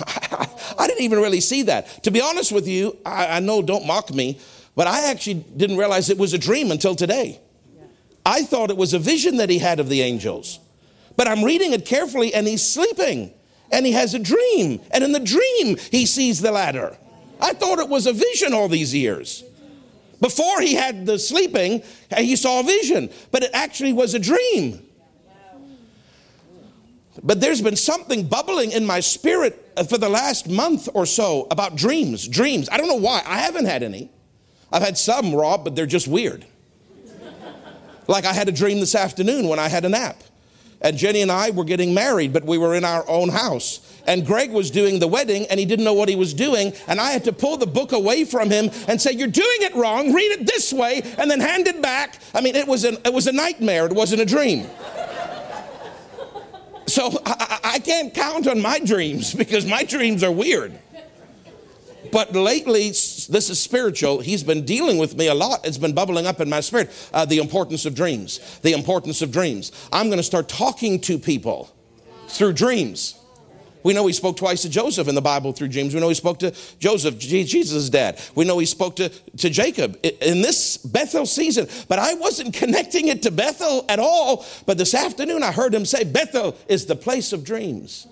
(laughs) I didn't even really see that. To be honest with you, I, I, know, don't mock me, but I actually didn't realize it was a dream until today. I thought it was a vision that he had of the angels. But I'm reading it carefully and he's sleeping and he has a dream. And in the dream, he sees the ladder. I thought it was a vision all these years. Before he had the sleeping, uh, he saw a vision, but it actually was a dream. But there's been something bubbling in my spirit uh, for the last month or so about dreams. Dreams. I don't know why. I haven't had any. I've had some, Rob, but they're just weird. (laughs) Like I had a dream this afternoon when I had a nap. And Jenny and I were getting married, but we were in our own house and Greg was doing the wedding and he didn't know what he was doing. And I had to pull the book away from him and say, You're doing it wrong. Read it this way and then hand it back. I mean, it was, an, it was a nightmare, it wasn't a dream. So I, I can't count on my dreams because my dreams are weird. But lately, this is spiritual. He's been dealing with me a lot. It's been bubbling up in my spirit. Uh, the importance of dreams. The importance of dreams. I'm going to start talking to people through dreams. We know he spoke twice to Joseph in the Bible through dreams. We know he spoke to Joseph, Jesus' dad. We know he spoke to, to Jacob in this Bethel season. But I wasn't connecting it to Bethel at all. But this afternoon I heard him say, Bethel is the place of dreams.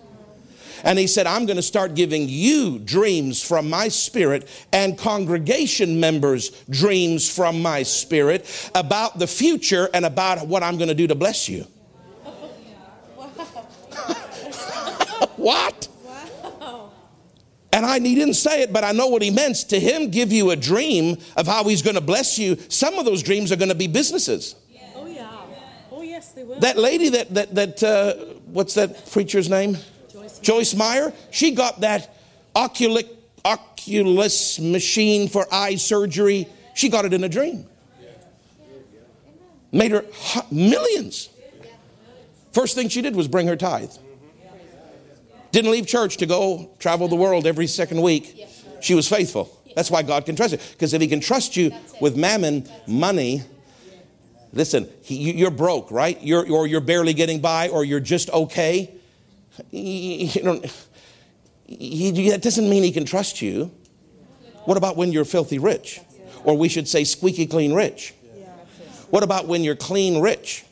And he said, I'm going to start giving you dreams from my spirit and congregation members dreams from my spirit about the future and about what I'm going to do to bless you. What? Wow. And I, he didn't say it, but I know what he meant. To him, give you a dream of how he's going to bless you. Some of those dreams are going to be businesses. Oh, yeah. Oh, yes, they will. That lady that, that, that uh, what's that preacher's name? Joyce, Joyce Meyer. She got that oculic, Oculus machine for eye surgery. She got it in a dream. Made her millions. First thing she did was bring her tithe. Didn't leave church to go travel the world every second week. She was faithful. That's why God can trust you. Because if He can trust you with mammon, money, listen, he, you're broke, right? You're, or you're barely getting by, or you're just okay. (laughs) You know, he, that doesn't mean He can trust you. What about when you're filthy rich? Or we should say squeaky clean rich. What about when you're clean rich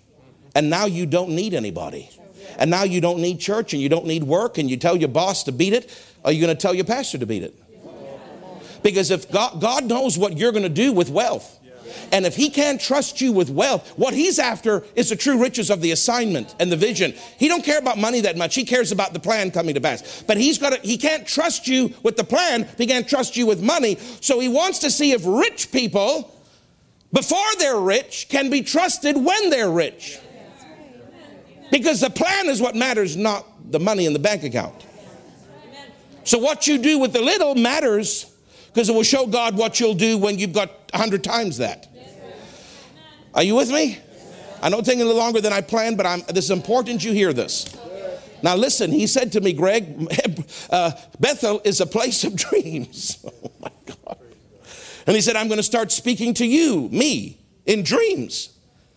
and now you don't need anybody? And now you don't need church and you don't need work and you tell your boss to beat it? Are you going to tell your pastor to beat it? Because if God, God knows what you're going to do with wealth, and if he can't trust you with wealth, what he's after is the true riches of the assignment and the vision. He don't care about money that much. He cares about the plan coming to pass. But he's got to, he can't trust you with the plan. He can't trust you with money. So he wants to see if rich people, before they're rich, can be trusted when they're rich. Because the plan is what matters, not the money in the bank account. So what you do with the little matters because it will show God what you'll do when you've got a hundred times that. Are you with me? I know it's taking a little longer than I planned, but I'm, this is important you hear this. Now, listen, he said to me, Greg, (laughs) uh, Bethel is a place of (laughs) dreams. (laughs) oh my God. And he said, I'm going to start speaking to you, me, in dreams.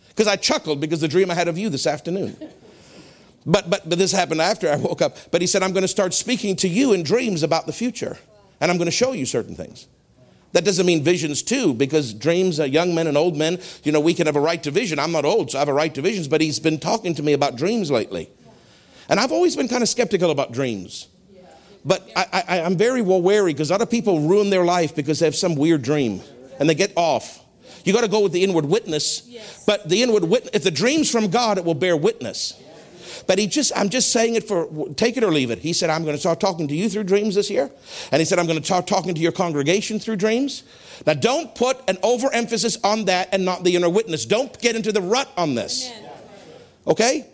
Because I chuckled because the dream I had of you this afternoon. But, but, but this happened after I woke up. But he said, I'm going to start speaking to you in dreams about the future and I'm going to show you certain things. That doesn't mean visions too, because dreams, young men and old men, you know, we can have a right to vision. I'm not old, so I have a right to visions, but he's been talking to me about dreams lately. And I've always been kind of skeptical about dreams. But I, I, I'm very well wary because other people ruin their life because they have some weird dream and they get off. You got to go with the inward witness. But the inward witness, if the dream's from God, it will bear witness. But he just, I'm just saying it for take it or leave it. He said, I'm going to start talking to you through dreams this year. And he said, I'm going to start talking to your congregation through dreams. Now, don't put an overemphasis on that and not the inner witness. Don't get into the rut on this. Okay?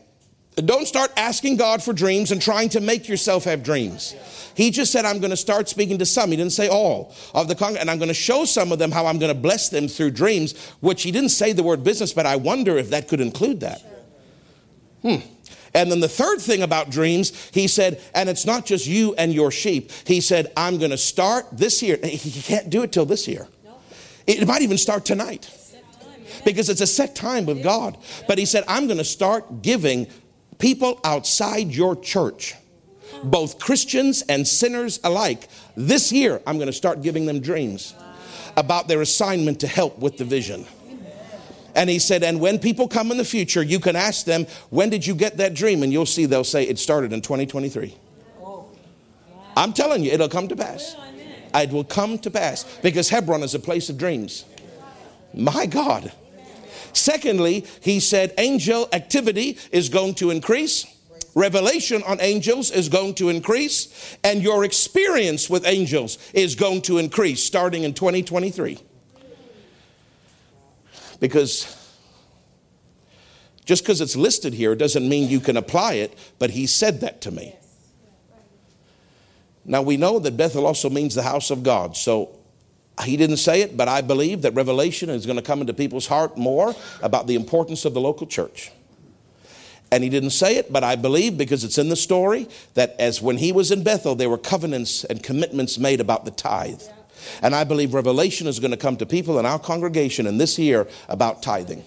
Don't start asking God for dreams and trying to make yourself have dreams. He just said, I'm going to start speaking to some. He didn't say all of the congregation. And I'm going to show some of them how I'm going to bless them through dreams, which he didn't say the word business, but I wonder if that could include that. Hmm. And then the third thing about dreams, he said, and it's not just you and your sheep. He said, I'm going to start this year. He can't do it till this year. It might even start tonight because it's a set time with God. But he said, I'm going to start giving people outside your church, both Christians and sinners alike, this year, I'm going to start giving them dreams about their assignment to help with the vision. And he said, and when people come in the future, you can ask them, when did you get that dream? And you'll see they'll say, it started in 2023. I'm telling you, it'll come to pass. It will come to pass because Hebron is a place of dreams. My God. Secondly, he said angel activity is going to increase. Revelation on angels is going to increase, and your experience with angels is going to increase starting in 2023. Because just because it's listed here doesn't mean you can apply it, but he said that to me. Now we know that Bethel also means the house of God. So he didn't say it, but I believe that revelation is going to come into people's heart more about the importance of the local church. And he didn't say it, but I believe because it's in the story that as when he was in Bethel, there were covenants and commitments made about the tithe. And I believe revelation is going to come to people in our congregation in this year about tithing.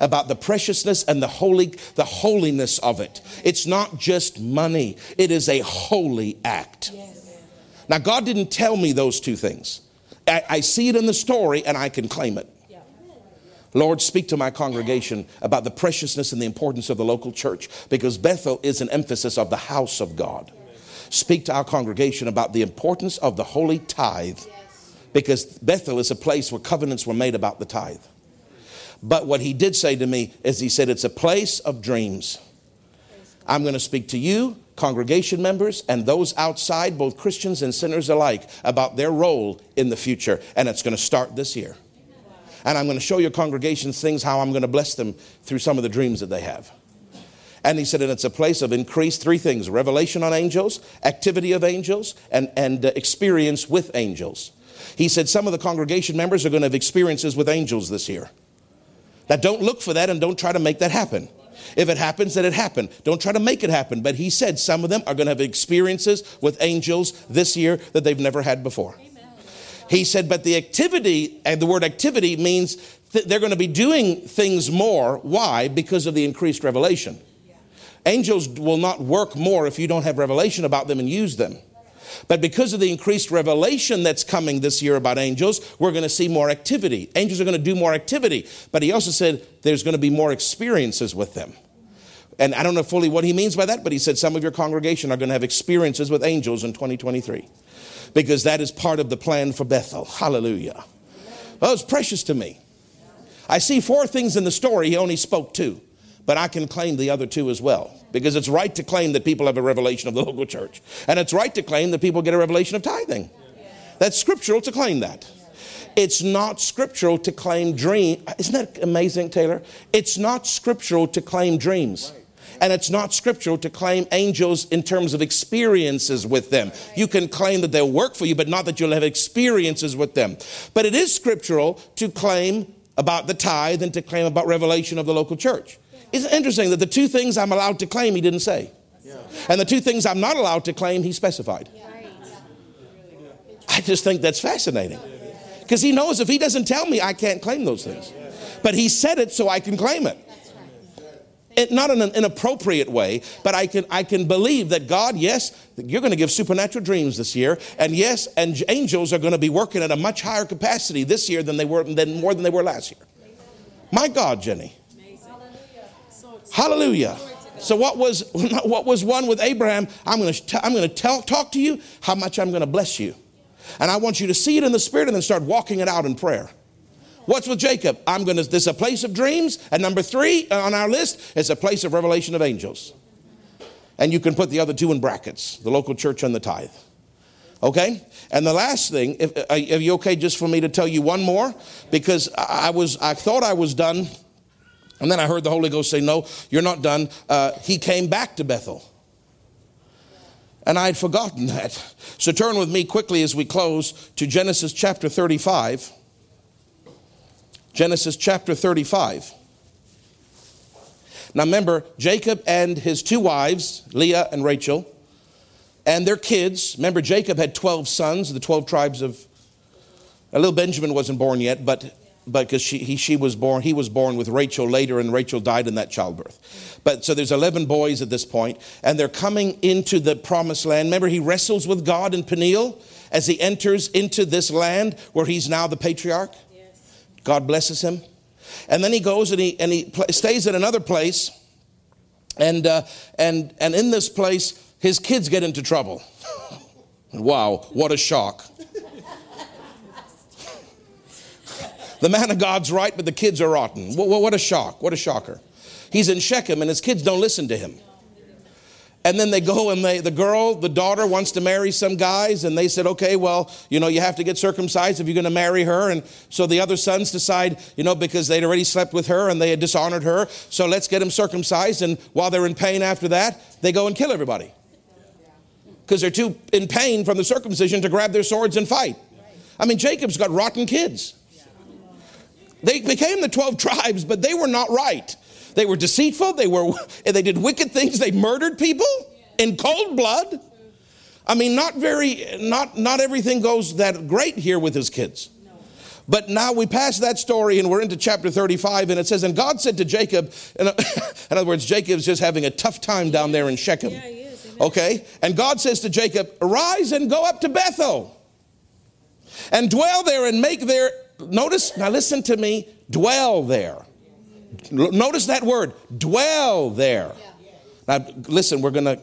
About the preciousness and the holy, the holiness of it. It's not just money, it is a holy act. Now, God didn't tell me those two things. I, I see it in the story and I can claim it. Lord, speak to my congregation about the preciousness and the importance of the local church because Bethel is an emphasis of the house of God. Speak to our congregation about the importance of the holy tithe because Bethel is a place where covenants were made about the tithe. But what he did say to me is he said, It's a place of dreams. I'm going to speak to you, congregation members, and those outside, both Christians and sinners alike, about their role in the future. And it's going to start this year. And I'm going to show your congregations things how I'm going to bless them through some of the dreams that they have. And he said, and it's a place of increased three things revelation on angels, activity of angels, and, and uh, experience with angels. He said, some of the congregation members are going to have experiences with angels this year. Now, don't look for that and don't try to make that happen. If it happens, then it happened. Don't try to make it happen. But he said some of them are going to have experiences with angels this year that they've never had before. He said, but the activity, and the word activity means th- they're going to be doing things more. Why? Because of the increased revelation. Angels will not work more if you don't have revelation about them and use them. But because of the increased revelation that's coming this year about angels, we're going to see more activity. Angels are going to do more activity. But he also said there's going to be more experiences with them. And I don't know fully what he means by that, but he said some of your congregation are going to have experiences with angels in 2023 because that is part of the plan for Bethel. Hallelujah. Well, it's precious to me. I see four things in the story, he only spoke two, but I can claim the other two as well because it's right to claim that people have a revelation of the local church. And it's right to claim that people get a revelation of tithing. That's scriptural to claim that. It's not scriptural to claim dream. Isn't that amazing, Taylor? It's not scriptural to claim dreams. And it's not scriptural to claim angels in terms of experiences with them. You can claim that they'll work for you, but not that you'll have experiences with them. But it is scriptural to claim about the tithe and to claim about revelation of the local church. It's interesting that the two things I'm allowed to claim, he didn't say. And the two things I'm not allowed to claim, he specified. I just think that's fascinating. Because he knows if he doesn't tell me, I can't claim those things. But he said it so I can claim it. it not in an inappropriate way, but I can, I can believe that God, yes, you're going to give supernatural dreams this year. And yes, and angels are going to be working at a much higher capacity this year than they were, than more than they were last year. My God, Jenny. Hallelujah. So what was (laughs) what was one with Abraham? I'm going to I'm going to tell talk to you how much I'm going to bless you. And I want you to see it in the spirit and then start walking it out in prayer. What's with Jacob? I'm going to this is a place of dreams and number 3 on our list is a place of revelation of angels. And you can put the other two in brackets, the local church and the tithe. Okay? And the last thing, if, uh, are you okay just for me to tell you one more? Because I was, I thought I was done and then I heard the Holy Ghost say, No, you're not done. Uh, he came back to Bethel. And I had forgotten that. So turn with me quickly as we close to Genesis chapter 35. Genesis chapter 35. Now remember, Jacob and his two wives, Leah and Rachel, and their kids. Remember, Jacob had 12 sons, the 12 tribes of. A little Benjamin wasn't born yet, but but because she, he, she was born, he was born with Rachel later, and Rachel died in that childbirth. But so there's 11 boys at this point, and they're coming into the promised land. Remember, he wrestles with God in Peniel as he enters into this land where he's now the patriarch. Yes. God blesses him. And then he goes and he, and he pl- stays at another place, and, uh, and, and in this place, his kids get into trouble. (laughs) wow, what a shock. The man of God's right, but the kids are rotten. What a shock. What a shocker. He's in Shechem and his kids don't listen to him. And then they go and they, the girl, the daughter wants to marry some guys, and they said, okay, well, you know, you have to get circumcised if you're going to marry her. And so the other sons decide, you know, because they'd already slept with her and they had dishonored her, so let's get them circumcised. And while they're in pain after that, they go and kill everybody. Because they're too in pain from the circumcision to grab their swords and fight. I mean, Jacob's got rotten kids. They became the 12 tribes, but they were not right. They were deceitful, they, were, (laughs) they did wicked things, they murdered people in cold blood. I mean, not very, not, not everything goes that great here with his kids. But now we pass that story and we're into chapter 35, and it says, And God said to Jacob, (laughs) in, other words, Jacob's just having a tough time down there in Shechem. Okay? And God says to Jacob, Arise and go up to Bethel and dwell there and make there notice, now listen to me, dwell there. Notice that word, dwell there. Now, listen, we're going to.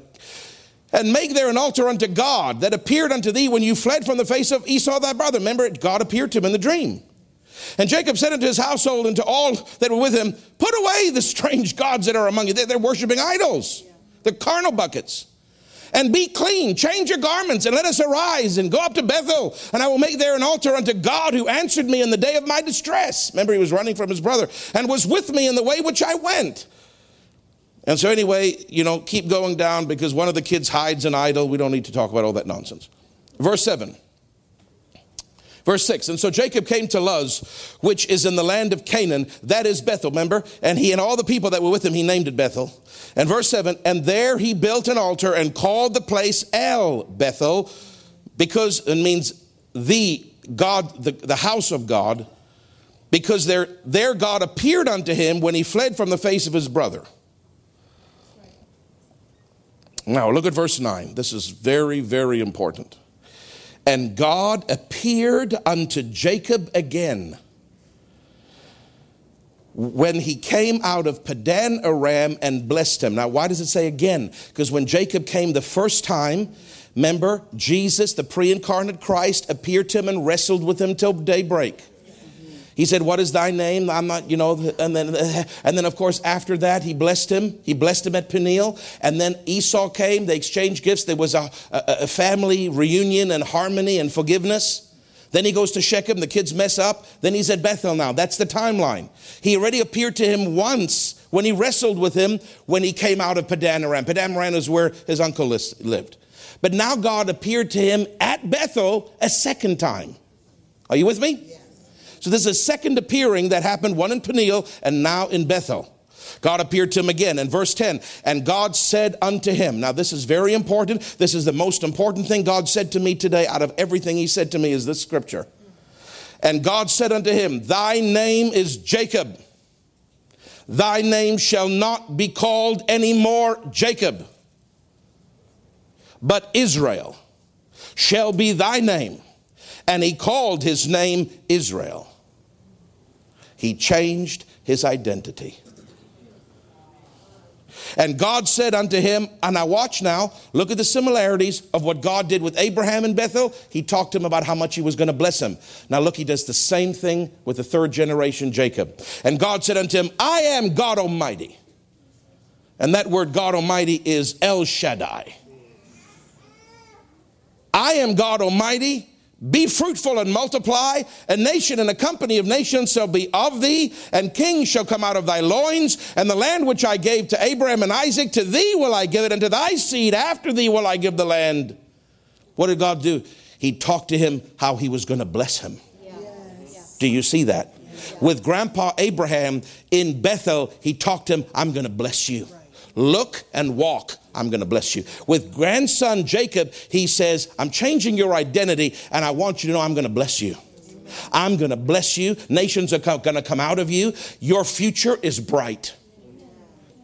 And make there an altar unto God that appeared unto thee when you fled from the face of Esau thy brother. Remember, God appeared to him in the dream. And Jacob said unto his household and to all that were with him, Put away the strange gods that are among you. They're, worshiping idols, they're carnal buckets and be clean. Change your garments and let us arise and go up to Bethel. And I will make there an altar unto God who answered me in the day of my distress. Remember, he was running from his brother and was with me in the way which I went. And so, anyway, you know, keep going down because one of the kids hides an idol. We don't need to talk about all that nonsense. Verse 7. Verse 6 And so Jacob came to Luz, which is in the land of Canaan, that is Bethel, remember? And he and all the people that were with him, he named it Bethel. And verse 7 And there he built an altar and called the place El Bethel, because it means the God, the, the house of God, because there, there God appeared unto him when he fled from the face of his brother. Now, look at verse 9. This is very, very important. And God appeared unto Jacob again when he came out of Padan Aram and blessed him. Now, why does it say again? Because when Jacob came the first time, remember, Jesus, the pre incarnate Christ, appeared to him and wrestled with him till daybreak. He said, What is thy name? I'm not, you know, and then, (laughs) and then of course, after that, he blessed him. He blessed him at Peniel. And then Esau came. They exchanged gifts. There was a, a, a family reunion and harmony and forgiveness. Then he goes to Shechem. The kids mess up. Then he's at Bethel now. That's the timeline. He already appeared to him once when he wrestled with him when he came out of Padan Aram. Padan Aram is where his uncle lived. But now God appeared to him at Bethel a second time. Are you with me? So this is a second appearing that happened, one in Peniel and now in Bethel. God appeared to him again in verse 10. And God said unto him, Now, this is very important. This is the most important thing God said to me today out of everything he said to me is this scripture. And God said unto him, Thy name is Jacob. Thy name shall not be called any more Jacob, but Israel shall be thy name. And he called his name Israel. He changed his identity. And God said unto him, and I watch now, look at the similarities of what God did with Abraham in Bethel. He talked to him about how much he was going to bless him. Now look, he does the same thing with the third generation Jacob. And God said unto him, I am God Almighty. And that word God Almighty is El Shaddai. I am God Almighty. Be fruitful and multiply. A nation and a company of nations shall be of thee, and kings shall come out of thy loins. And the land which I gave to Abraham and Isaac, to thee will I give it, and to thy seed after thee will I give the land. What did God do? He talked to him how he was going to bless him. Yes. Do you see that? With grandpa Abraham in Bethel, he talked to him, I'm going to bless you. Right. Look and walk. I'm going to bless you. With grandson Jacob, he says, I'm changing your identity and I want you to know I'm going to bless you. I'm going to bless you. Nations are going to come out of you. Your future is bright.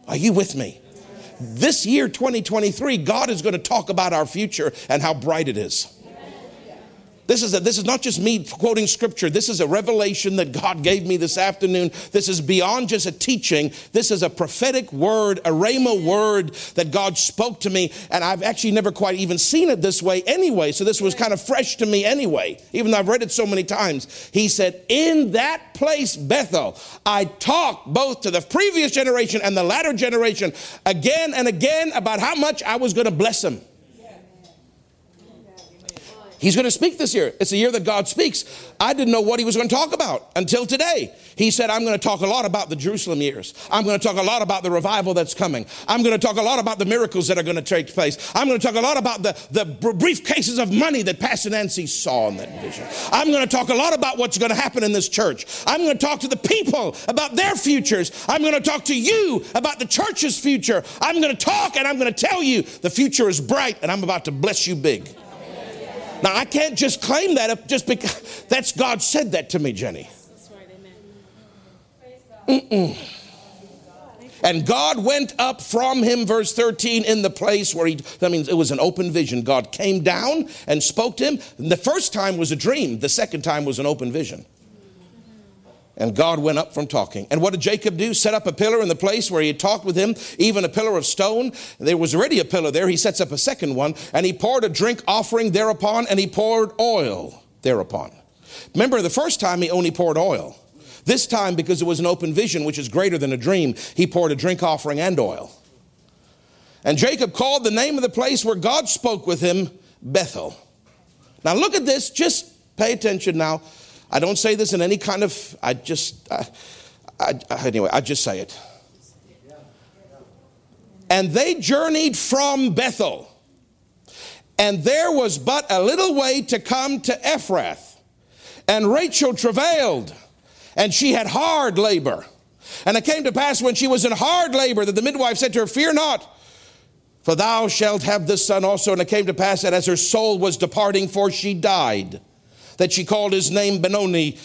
Are you with me? This year, 2023, God is going to talk about our future and how bright it is. This is, a, this is not just me quoting scripture. This is a revelation that God gave me this afternoon. This is beyond just a teaching. This is a prophetic word, a rhema word that God spoke to me. And I've actually never quite even seen it this way anyway. So this was kind of fresh to me anyway, even though I've read it so many times. He said, In that place, Bethel, I talked both to the previous generation and the latter generation again and again about how much I was going to bless them. He's going to speak this year. It's a year that God speaks. I didn't know what he was going to talk about until today. He said, I'm going to talk a lot about the Jerusalem years. I'm going to talk a lot about the revival that's coming. I'm going to talk a lot about the miracles that are going to take place. I'm going to talk a lot about the, the briefcases of money that Pastor Nancy saw in that vision. I'm going to talk a lot about what's going to happen in this church. I'm going to talk to the people about their futures. I'm going to talk to you about the church's future. I'm going to talk and I'm going to tell you the future is bright and I'm about to bless you big. Now, I can't just claim that just because that's God said that to me, Jenny. Mm-mm. And God went up from him, verse 13, in the place where he, that means it was an open vision. God came down and spoke to him. The first time was a dream, the second time was an open vision. And God went up from talking. And what did Jacob do? Set up a pillar in the place where he had talked with him, even a pillar of stone. There was already a pillar there. He sets up a second one, and he poured a drink offering thereupon, and he poured oil thereupon. Remember, the first time he only poured oil. This time, because it was an open vision, which is greater than a dream, he poured a drink offering and oil. And Jacob called the name of the place where God spoke with him Bethel. Now, look at this. Just pay attention now. I don't say this in any kind of, I just, I, I, anyway, I just say it. And they journeyed from Bethel. And there was but a little way to come to Ephrath. And Rachel travailed, and she had hard labor. And it came to pass when she was in hard labor that the midwife said to her, Fear not, for thou shalt have this son also. And it came to pass that as her soul was departing, for she died, that she called his name Benoni,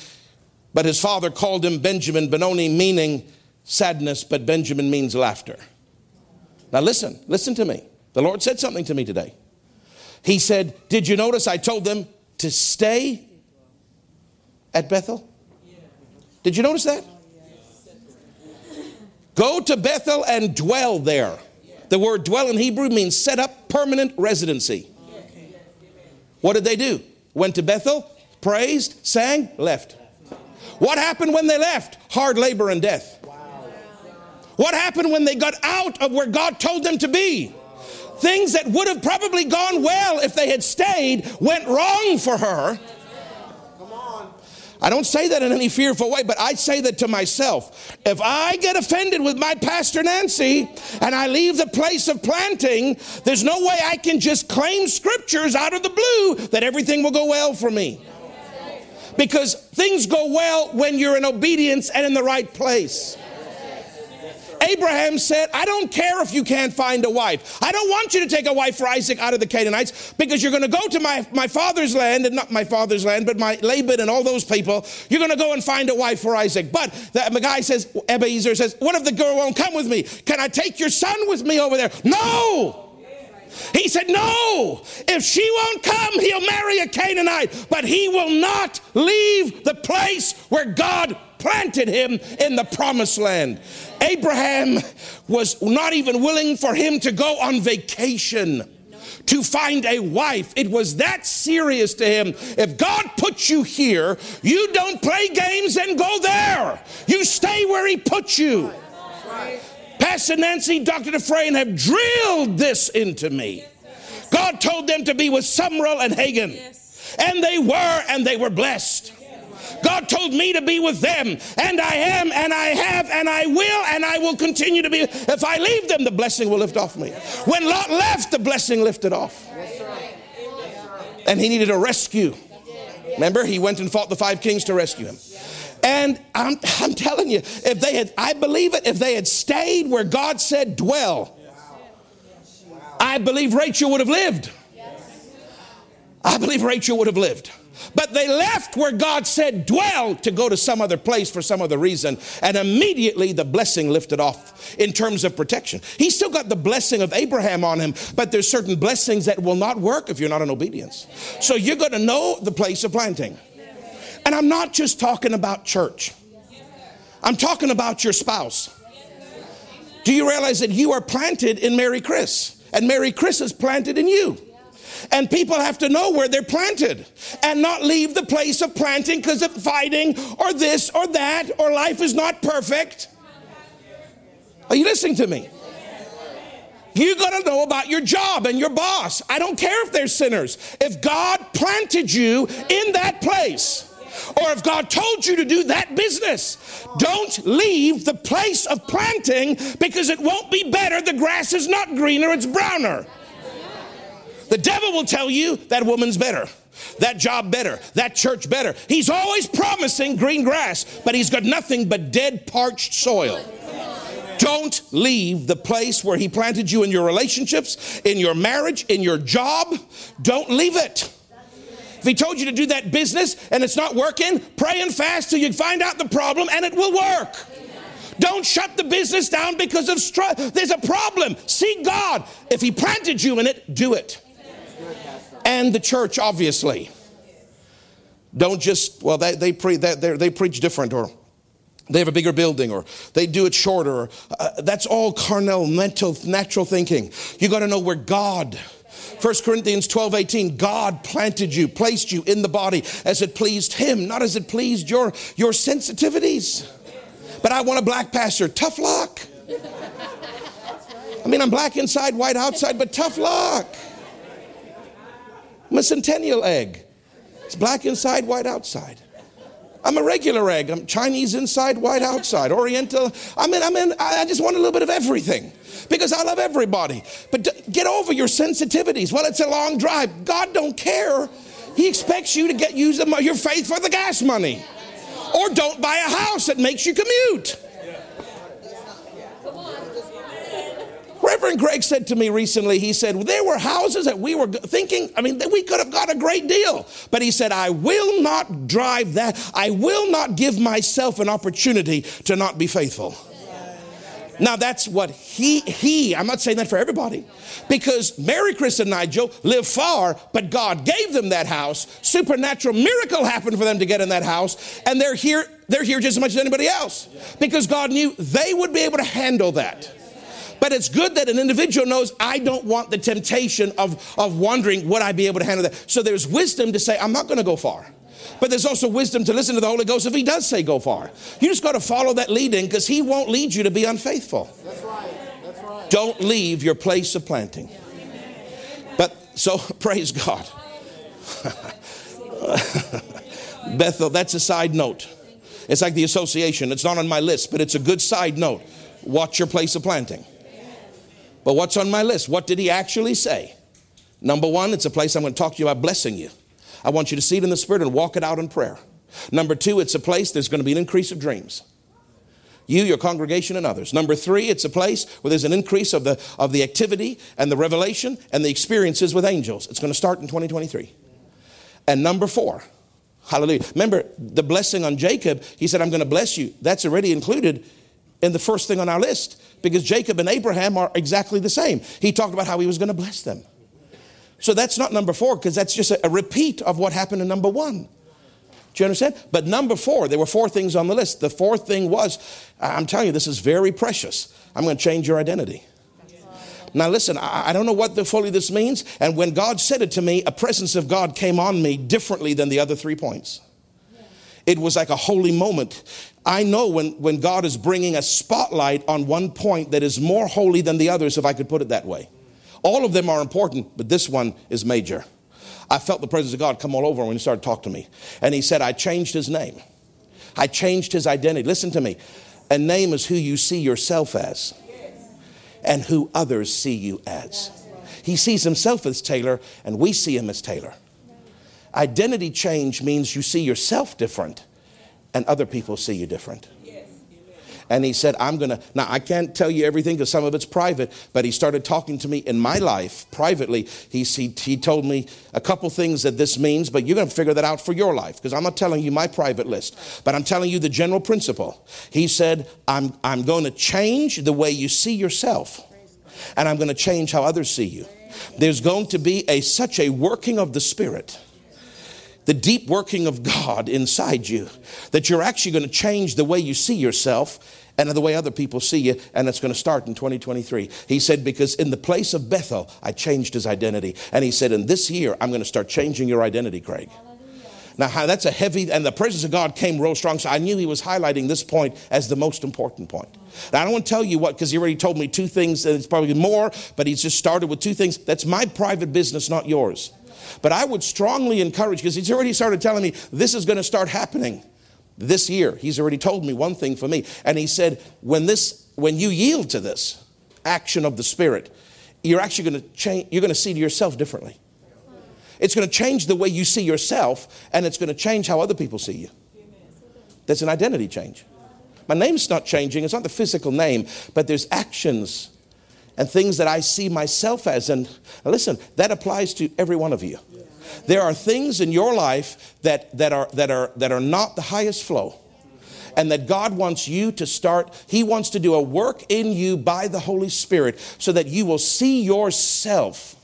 but his father called him Benjamin, Benoni meaning sadness, but Benjamin means laughter. Now listen, listen to me. The Lord said something to me today. He said, Did you notice I told them to stay at Bethel? Did you notice that? Go to Bethel and dwell there. The word dwell in Hebrew means set up permanent residency. What did they do? Went to Bethel, praised, sang, left. What happened when they left? Hard labor and death. What happened when they got out of where God told them to be? Things that would have probably gone well if they had stayed went wrong for her. I don't say that in any fearful way, but I say that to myself. If I get offended with my Pastor Nancy and I leave the place of planting, there's no way I can just claim scriptures out of the blue that everything will go well for me. Because things go well when you're in obedience and in the right place. Abraham said, I don't care if you can't find a wife. I don't want you to take a wife for Isaac out of the Canaanites because you're going to go to my, my father's land, and not my father's land, but my Laban and all those people. You're going to go and find a wife for Isaac. But the, guy says, Eliezer says, What if the girl won't come with me? Can I take your son with me over there? No! He said, No, if she won't come, he'll marry a Canaanite, but he will not leave the place where God planted him in the promised land. Abraham was not even willing for him to go on vacation to find a wife. It was that serious to him. If God puts you here, you don't play games and go there. You stay where he put you. Pastor Nancy, Dr. Dufresne have drilled this into me. God told them to be with Sumrall and Hagin. And they were, and they were blessed. God told me to be with them, and I am, and I have, and I will, and I will continue to be. If I leave them, the blessing will lift off me. When Lot left, the blessing lifted off. And he needed a rescue. Remember, he went and fought the five kings to rescue him. And I'm, (laughs) I'm telling you, if they had, I believe it, if they had stayed where God said dwell, I believe Rachel would have lived. I believe Rachel would have lived. But they left where God said dwell to go to some other place for some other reason. And immediately the blessing lifted off in terms of protection. He still got the blessing of Abraham on him, but there's certain blessings that will not work if you're not in obedience. So you're going to know the place of planting. And I'm not just talking about church. I'm talking about your spouse. Do you realize that you are planted in Mary Chris? And Mary Chris is planted in you. And people have to know where they're planted and not leave the place of planting because of fighting or this or that or life is not perfect. Are you listening to me? You got to know about your job and your boss. I don't care if they're sinners. If God planted you in that place, or if God told you to do that business, don't leave the place of planting because it won't be better. The grass is not greener, it's browner. The devil will tell you that woman's better, that job better, that church better. He's always promising green grass, but he's got nothing but dead, parched soil. Don't leave the place where he planted you in your relationships, in your marriage, in your job. Don't leave it. If he told you to do that business and it's not working, pray and fast till you find out the problem and it will work. Don't shut the business down because of. There's a problem. Seek God. If he planted you in it, do it and the church, obviously. Don't just, well, they, they, pre, they, they preach different or they have a bigger building or they do it shorter. Uh, that's all carnal, mental, natural thinking. You got to know where God 1 Corinthians 12, 18, God planted you, placed you in the body as it pleased Him, not as it pleased your, your sensitivities. But I want a black pastor. Tough luck. I mean, I'm black inside, white outside, but tough luck. I'm a centennial egg. It's black inside, white outside. I'm a regular egg. I'm Chinese inside, white outside, Oriental. I mean, I mean, I just want a little bit of everything because I love everybody. But get over your sensitivities. Well, it's a long drive. God don't care. He expects you to get use your faith for the gas money, or don't buy a house that makes you commute. Reverend Greg said to me recently, he said, there were houses that we were thinking, I mean, that we could have got a great deal. But he said, I will not drive that. I will not give myself an opportunity to not be faithful. Now that's what he, he, I'm not saying that for everybody, because Mary, Chris, and Nigel live far, but God gave them that house. Supernatural miracle happened for them to get in that house, and they're here, they're here just as much as anybody else. Because God knew they would be able to handle that. But it's good that an individual knows I don't want the temptation of, of wondering, would I be able to handle that? So there's wisdom to say, I'm not going to go far. But there's also wisdom to listen to the Holy Ghost if He does say go far. You just got to follow that leading because He won't lead you to be unfaithful. That's right. That's right. Don't leave your place of planting. But so (laughs) praise God. (laughs) Bethel, that's a side note. It's like the association. It's not on my list, but it's a good side note. Watch your place of planting. But what's on my list? What did he actually say? Number one, it's a place I'm going to talk to you about blessing you. I want you to see it in the Spirit and walk it out in prayer. Number two, it's a place there's going to be an increase of dreams. You, your congregation, and others. Number three, it's a place where there's an increase of the, of the activity and the revelation and the experiences with angels. It's going to start in 2023. And number four, hallelujah. Remember the blessing on Jacob, he said, I'm going to bless you. That's already included in the first thing on our list because Jacob and Abraham are exactly the same. He talked about how he was going to bless them. So that's not number four because that's just a, a, repeat of what happened in number one. Do you understand? But number four, there were four things on the list. The fourth thing was, I'm telling you, this is very precious. I'm going to change your identity. Now, listen, I, I don't know what the fully this means. And when God said it to me, a presence of God came on me differently than the other three points. It was like a holy moment. I know when, when God is bringing a spotlight on one point that is more holy than the others, if I could put it that way. All of them are important, but this one is major. I felt the presence of God come all over when he started talking to me. And he said, I changed his name. I changed his identity. Listen to me. A name is who you see yourself as and who others see you as. He sees himself as Taylor, and we see him as Taylor. Identity change means you see yourself different and other people see you different. And he said, I'm going to, now I can't tell you everything because some of it's private, but he started talking to me in my life privately. He, he, he told me a couple things that this means, but you're going to figure that out for your life because I'm not telling you my private list, but I'm telling you the general principle. He said, I'm, I'm going to change the way you see yourself, and I'm going to change how others see you. There's going to be a, such a working of the Spirit the deep working of God inside you, that you're actually going to change the way you see yourself and the way other people see you, and it's going to start in 2023. He said, Because in the place of Bethel, I changed his identity. And he said, In this year, I'm going to start changing your identity, Craig. Now, how that's a heavy, and the presence of God came real strong. So I knew he was highlighting this point as the most important point. Now, I don't want to tell you what, because he already told me two things, and it's probably more, but he's just started with two things. That's my private business, not yours. But I would strongly encourage, because he's already started telling me this is going to start happening this year. He's already told me one thing for me. And he said, when this, when you yield to this action of the Spirit, you're actually going to change, you're going to see yourself differently. It's going to change the way you see yourself, and it's going to change how other people see you. There's an identity change. My name's not changing, it's not the physical name, but there's actions and things that I see myself as. And listen, that applies to every one of you. There are things in your life that, that, are, that, are, that are not the highest flow. And that God wants you to start, He wants to do a work in you by the Holy Spirit so that you will see yourself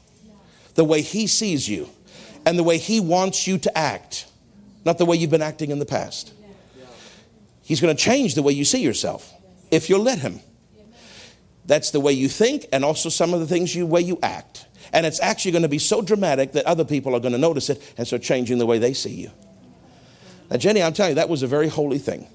the way He sees you and the way He wants you to act, not the way you've been acting in the past. He's going to change the way you see yourself if you'll let Him. That's the way you think and also some of the things you way you act. And it's actually going to be so dramatic that other people are going to notice it and start changing the way they see you. Now, Jenny, I'm telling you, that was a very holy thing.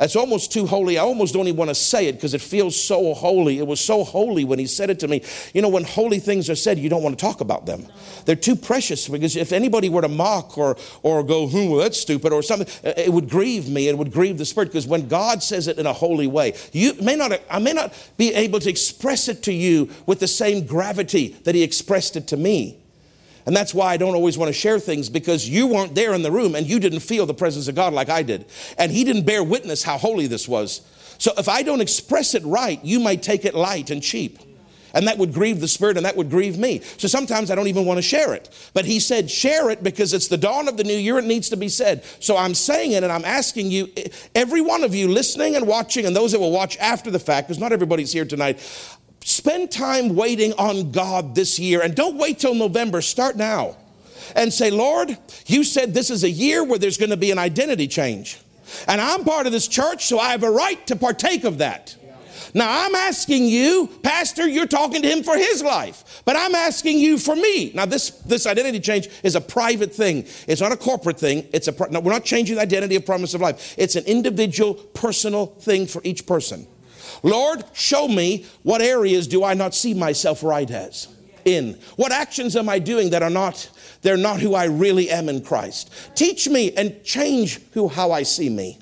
It's almost too holy. I almost don't even want to say it because it feels so holy. It was so holy when he said it to me. You know, when holy things are said, you don't want to talk about them. They're too precious because if anybody were to mock or, or go, hmm, well, that's stupid or something, it would grieve me. It would grieve the Spirit because when God says it in a holy way, you may not, I may not be able to express it to you with the same gravity that he expressed it to me. And that's why I don't always want to share things because you weren't there in the room and you didn't feel the presence of God like I did. And He didn't bear witness how holy this was. So if I don't express it right, you might take it light and cheap. And that would grieve the Spirit and that would grieve me. So sometimes I don't even want to share it. But He said, share it because it's the dawn of the new year. It needs to be said. So I'm saying it and I'm asking you, every one of you listening and watching, and those that will watch after the fact, because not everybody's here tonight, Spend time waiting on God this year and don't wait till November. Start now and say, Lord, you said this is a year where there's going to be an identity change. And I'm part of this church, so I have a right to partake of that. Now, I'm asking you, Pastor, you're talking to him for his life, but I'm asking you for me. Now, this, this identity change is a private thing. It's not a corporate thing. It's a, no, we're not changing the identity of promise of life. It's an individual, personal thing for each person. Lord, show me what areas do I not see myself right as in? What actions am I doing that are not they're not who I really am in Christ? Teach me and change who how I see me.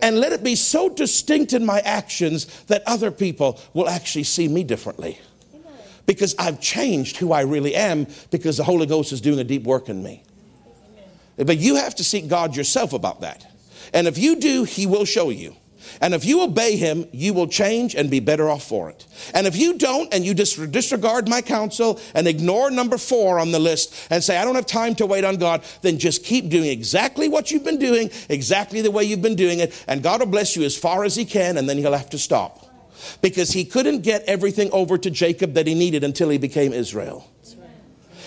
And let it be so distinct in my actions that other people will actually see me differently. Because I've changed who I really am because the Holy Ghost is doing a deep work in me. But you have to seek God yourself about that. And if you do, He will show you. And if you obey him, you will change and be better off for it. And if you don't and you disregard my counsel and ignore number four on the list and say, I don't have time to wait on God, then just keep doing exactly what you've been doing, exactly the way you've been doing it. And God will bless you as far as he can, and then he'll have to stop. Because he couldn't get everything over to Jacob that he needed until he became Israel.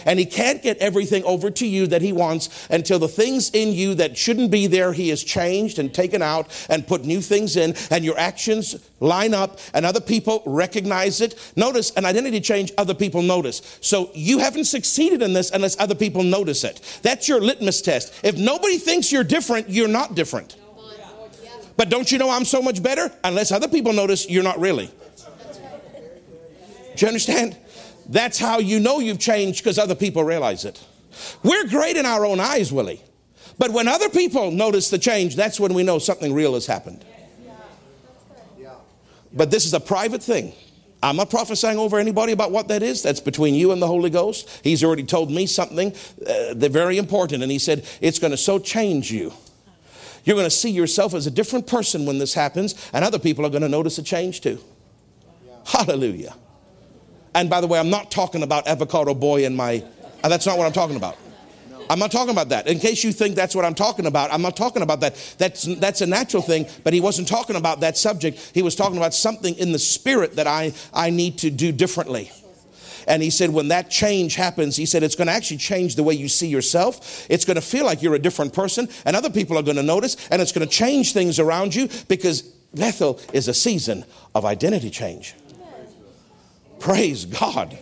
And he can't get everything over to you that he wants until the things in you that shouldn't be there, he has changed and taken out and put new things in, and your actions line up, and other people recognize it. Notice an identity change, other people notice. So you haven't succeeded in this unless other people notice it. That's your litmus test. If nobody thinks you're different, you're not different. But don't you know I'm so much better? Unless other people notice, you're not really. Do you understand? That's how you know you've changed because other people realize it. We're great in our own eyes, Willie. But when other people notice the change, that's when we know something real has happened. But this is a private thing. I'm not prophesying over anybody about what that is. That's between you and the Holy Ghost. He's already told me something uh, very important. And he said, it's going to so change you. You're going to see yourself as a different person when this happens, and other people are going to notice a change too. Yeah. Hallelujah. And by the way, I'm not talking about avocado boy and my, uh, that's not what I'm talking about. I'm not talking about that. In case you think that's what I'm talking about, I'm not talking about that. That's, that's a natural thing, but he wasn't talking about that subject. He was talking about something in the spirit that I, I need to do differently. And he said, when that change happens, he said, it's going to actually change the way you see yourself. It's going to feel like you're a different person, and other people are going to notice, and it's going to change things around you because Bethel is a season of identity change. Praise God.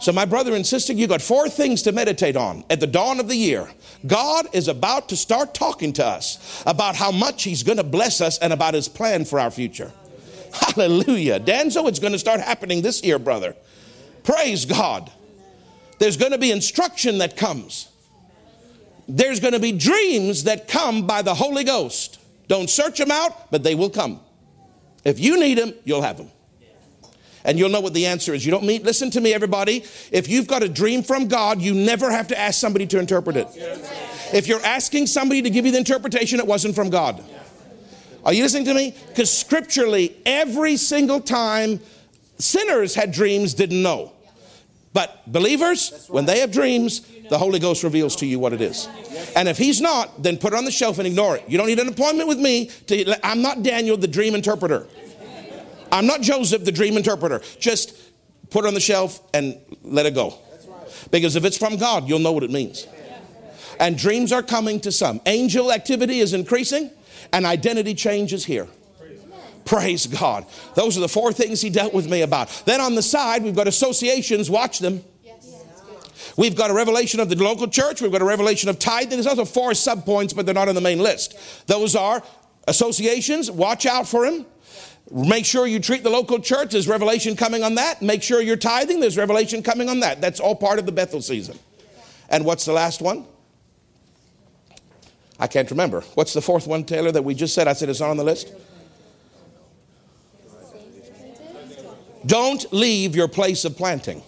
So, my brother and sister, you got four things to meditate on at the dawn of the year. God is about to start talking to us about how much He's going to bless us and about His plan for our future. (laughs) Hallelujah. Danzo, it's going to start happening this year, brother. Praise God. There's going to be instruction that comes, there's going to be dreams that come by the Holy Ghost. Don't search them out, but they will come. If you need them, you'll have them and you'll know what the answer is. You don't mean, listen to me, everybody. If you've got a dream from God, you never have to ask somebody to interpret it. If you're asking somebody to give you the interpretation, it wasn't from God. Are you listening to me? Because scripturally, every single time sinners had dreams, didn't know. But believers, when they have dreams, the Holy Ghost reveals to you what it is. And if he's not, then put it on the shelf and ignore it. You don't need an appointment with me. To, I'm not Daniel, the dream interpreter. I'm not Joseph, the dream interpreter. Just put it on the shelf and let it go. Because if it's from God, you'll know what it means. And dreams are coming to some. Angel activity is increasing, and identity change is here. Praise God. Those are the four things he dealt with me about. Then on the side, we've got associations, watch them. We've got a revelation of the local church. We've got a revelation of tithing. There's also four subpoints, but they're not on the main list. Those are Associations, watch out for him. Make sure you treat the local church. There's revelation coming on that. Make sure you're tithing. There's revelation coming on that. That's all part of the Bethel season. And what's the last one? I can't remember. What's the fourth one, Taylor, that we just said? I said it's not on the list. Don't leave your place of planting.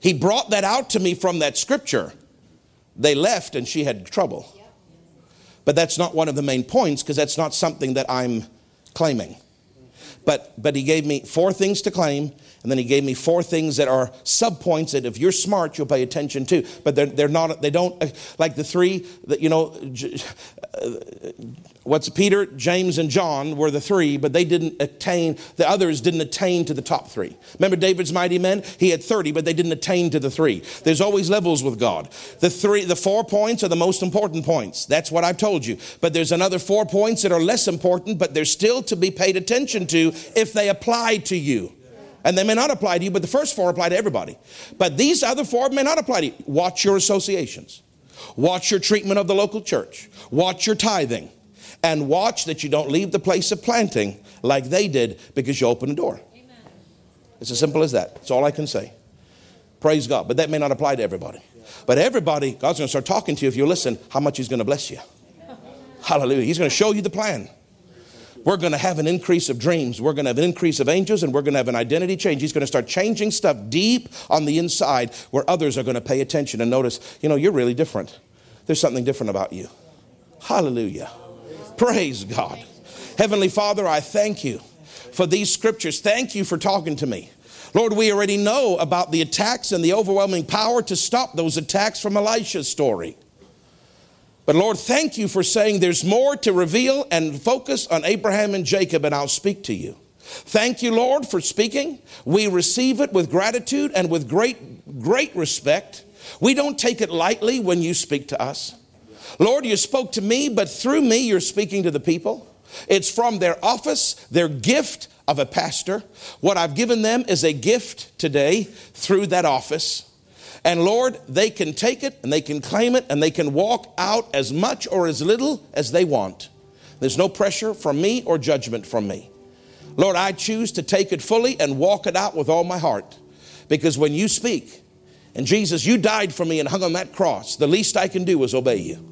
He brought that out to me from that scripture. They left and she had trouble. But that's not one of the main points because that's not something that I'm claiming. But, but he gave me four things to claim, and then he gave me four things that are subpoints that if you're smart, you'll pay attention to. But they're, they're not, they don't, uh, like the three that, you know, uh, what's Peter, James, and John were the three, but they didn't attain, the others didn't attain to the top three. Remember David's mighty men? He had 30, but they didn't attain to the three. There's always levels with God. The three, the four points are the most important points. That's what I've told you. But there's another four points that are less important, but they're still to be paid attention to if they apply to you. And they may not apply to you, but the first four apply to everybody. But these other four may not apply to you. Watch your associations. Watch your treatment of the local church. Watch your tithing and watch that you don't leave the place of planting like they did because you opened the door. Amen. It's as simple as that. That's all I can say. Praise God. But that may not apply to everybody. But everybody, God's going to start talking to you if you listen how much He's going to bless you. Hallelujah. He's going to show you the plan. We're going to have an increase of dreams. We're going to have an increase of angels and we're going to have an identity change. He's going to start changing stuff deep on the inside where others are going to pay attention and notice, you know, you're really different. There's something different about you. Hallelujah. Praise God. Heavenly Father, I thank you for these scriptures. Thank you for talking to me. Lord, we already know about the attacks and the overwhelming power to stop those attacks from Elisha's story. But Lord, thank you for saying there's more to reveal and focus on Abraham and Jacob, and I'll speak to you. Thank you, Lord, for speaking. We receive it with gratitude and with great, great respect. We don't take it lightly when you speak to us. Lord, you spoke to me, but through me, you're speaking to the people. It's from their office, their gift of a pastor. What I've given them is a gift today through that office. And Lord, they can take it and they can claim it and they can walk out as much or as little as they want. There's no pressure from me or judgment from me. Lord, I choose to take it fully and walk it out with all my heart. Because when you speak, and Jesus, you died for me and hung on that cross, the least I can do is obey you.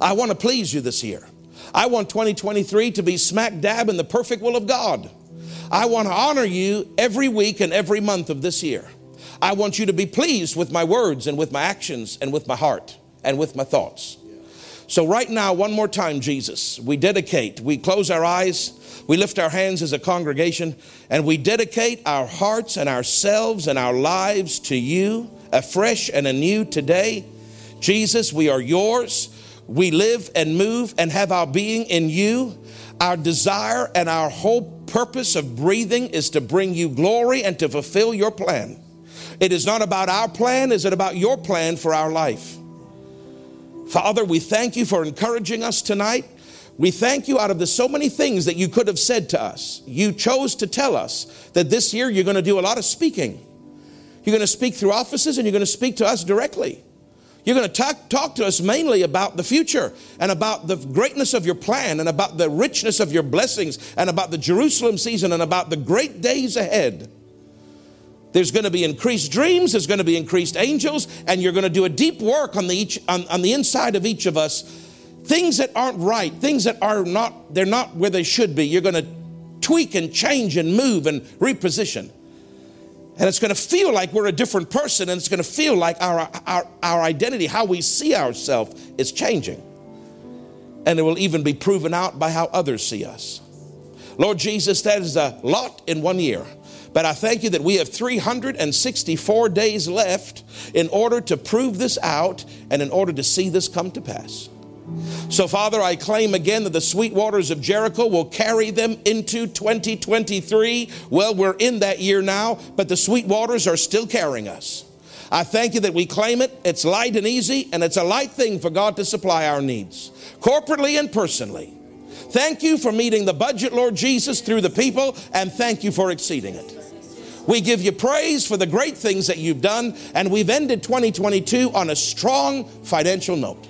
I want to please you this year. I want 2023 to be smack dab in the perfect will of God. I want to honor you every week and every month of this year. I want you to be pleased with my words and with my actions and with my heart and with my thoughts. So, right now, one more time, Jesus, we dedicate, we close our eyes, we lift our hands as a congregation, and we dedicate our hearts and ourselves and our lives to you afresh and anew today. Jesus, we are yours. We live and move and have our being in you. Our desire and our whole purpose of breathing is to bring you glory and to fulfill your plan. It is not about our plan, is it about your plan for our life? Father, we thank you for encouraging us tonight. We thank you out of the so many things that you could have said to us. You chose to tell us that this year you're going to do a lot of speaking. You're going to speak through offices and you're going to speak to us directly. You're going to talk, talk to us mainly about the future and about the greatness of your plan and about the richness of your blessings and about the Jerusalem season and about the great days ahead. There's going to be increased dreams, there's going to be increased angels, and you're going to do a deep work on the, each, on, on the inside of each of us. Things that aren't right, things that are not, they're not where they should be. You're going to tweak and change and move and reposition. And it's going to feel like we're a different person, and it's going to feel like our, our, our identity, how we see ourselves, is changing. And it will even be proven out by how others see us. Lord Jesus, that is a lot in one year. But I thank you that we have 364 days left in order to prove this out and in order to see this come to pass. So, Father, I claim again that the sweet waters of Jericho will carry them into 2023. Well, we're in that year now, but the sweet waters are still carrying us. I thank you that we claim it. It's light and easy, and it's a light thing for God to supply our needs, corporately and personally. Thank you for meeting the budget, Lord Jesus, through the people, and thank you for exceeding it. We give you praise for the great things that you've done, and we've ended 2022 on a strong financial note.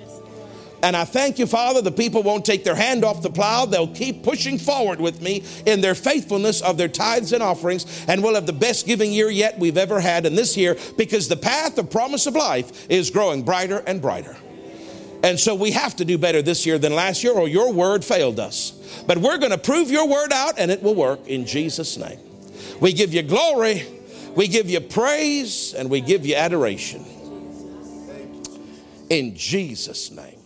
And I thank you, Father, the people won't take their hand off the plow. They'll keep pushing forward with me in their faithfulness of their tithes and offerings, and we'll have the best giving year yet we've ever had in this year because the path of promise of life is growing brighter and brighter. And so we have to do better this year than last year, or your word failed us. But we're going to prove your word out, and it will work in Jesus' name. We give you glory, we give you praise, and we give you adoration. In Jesus' name.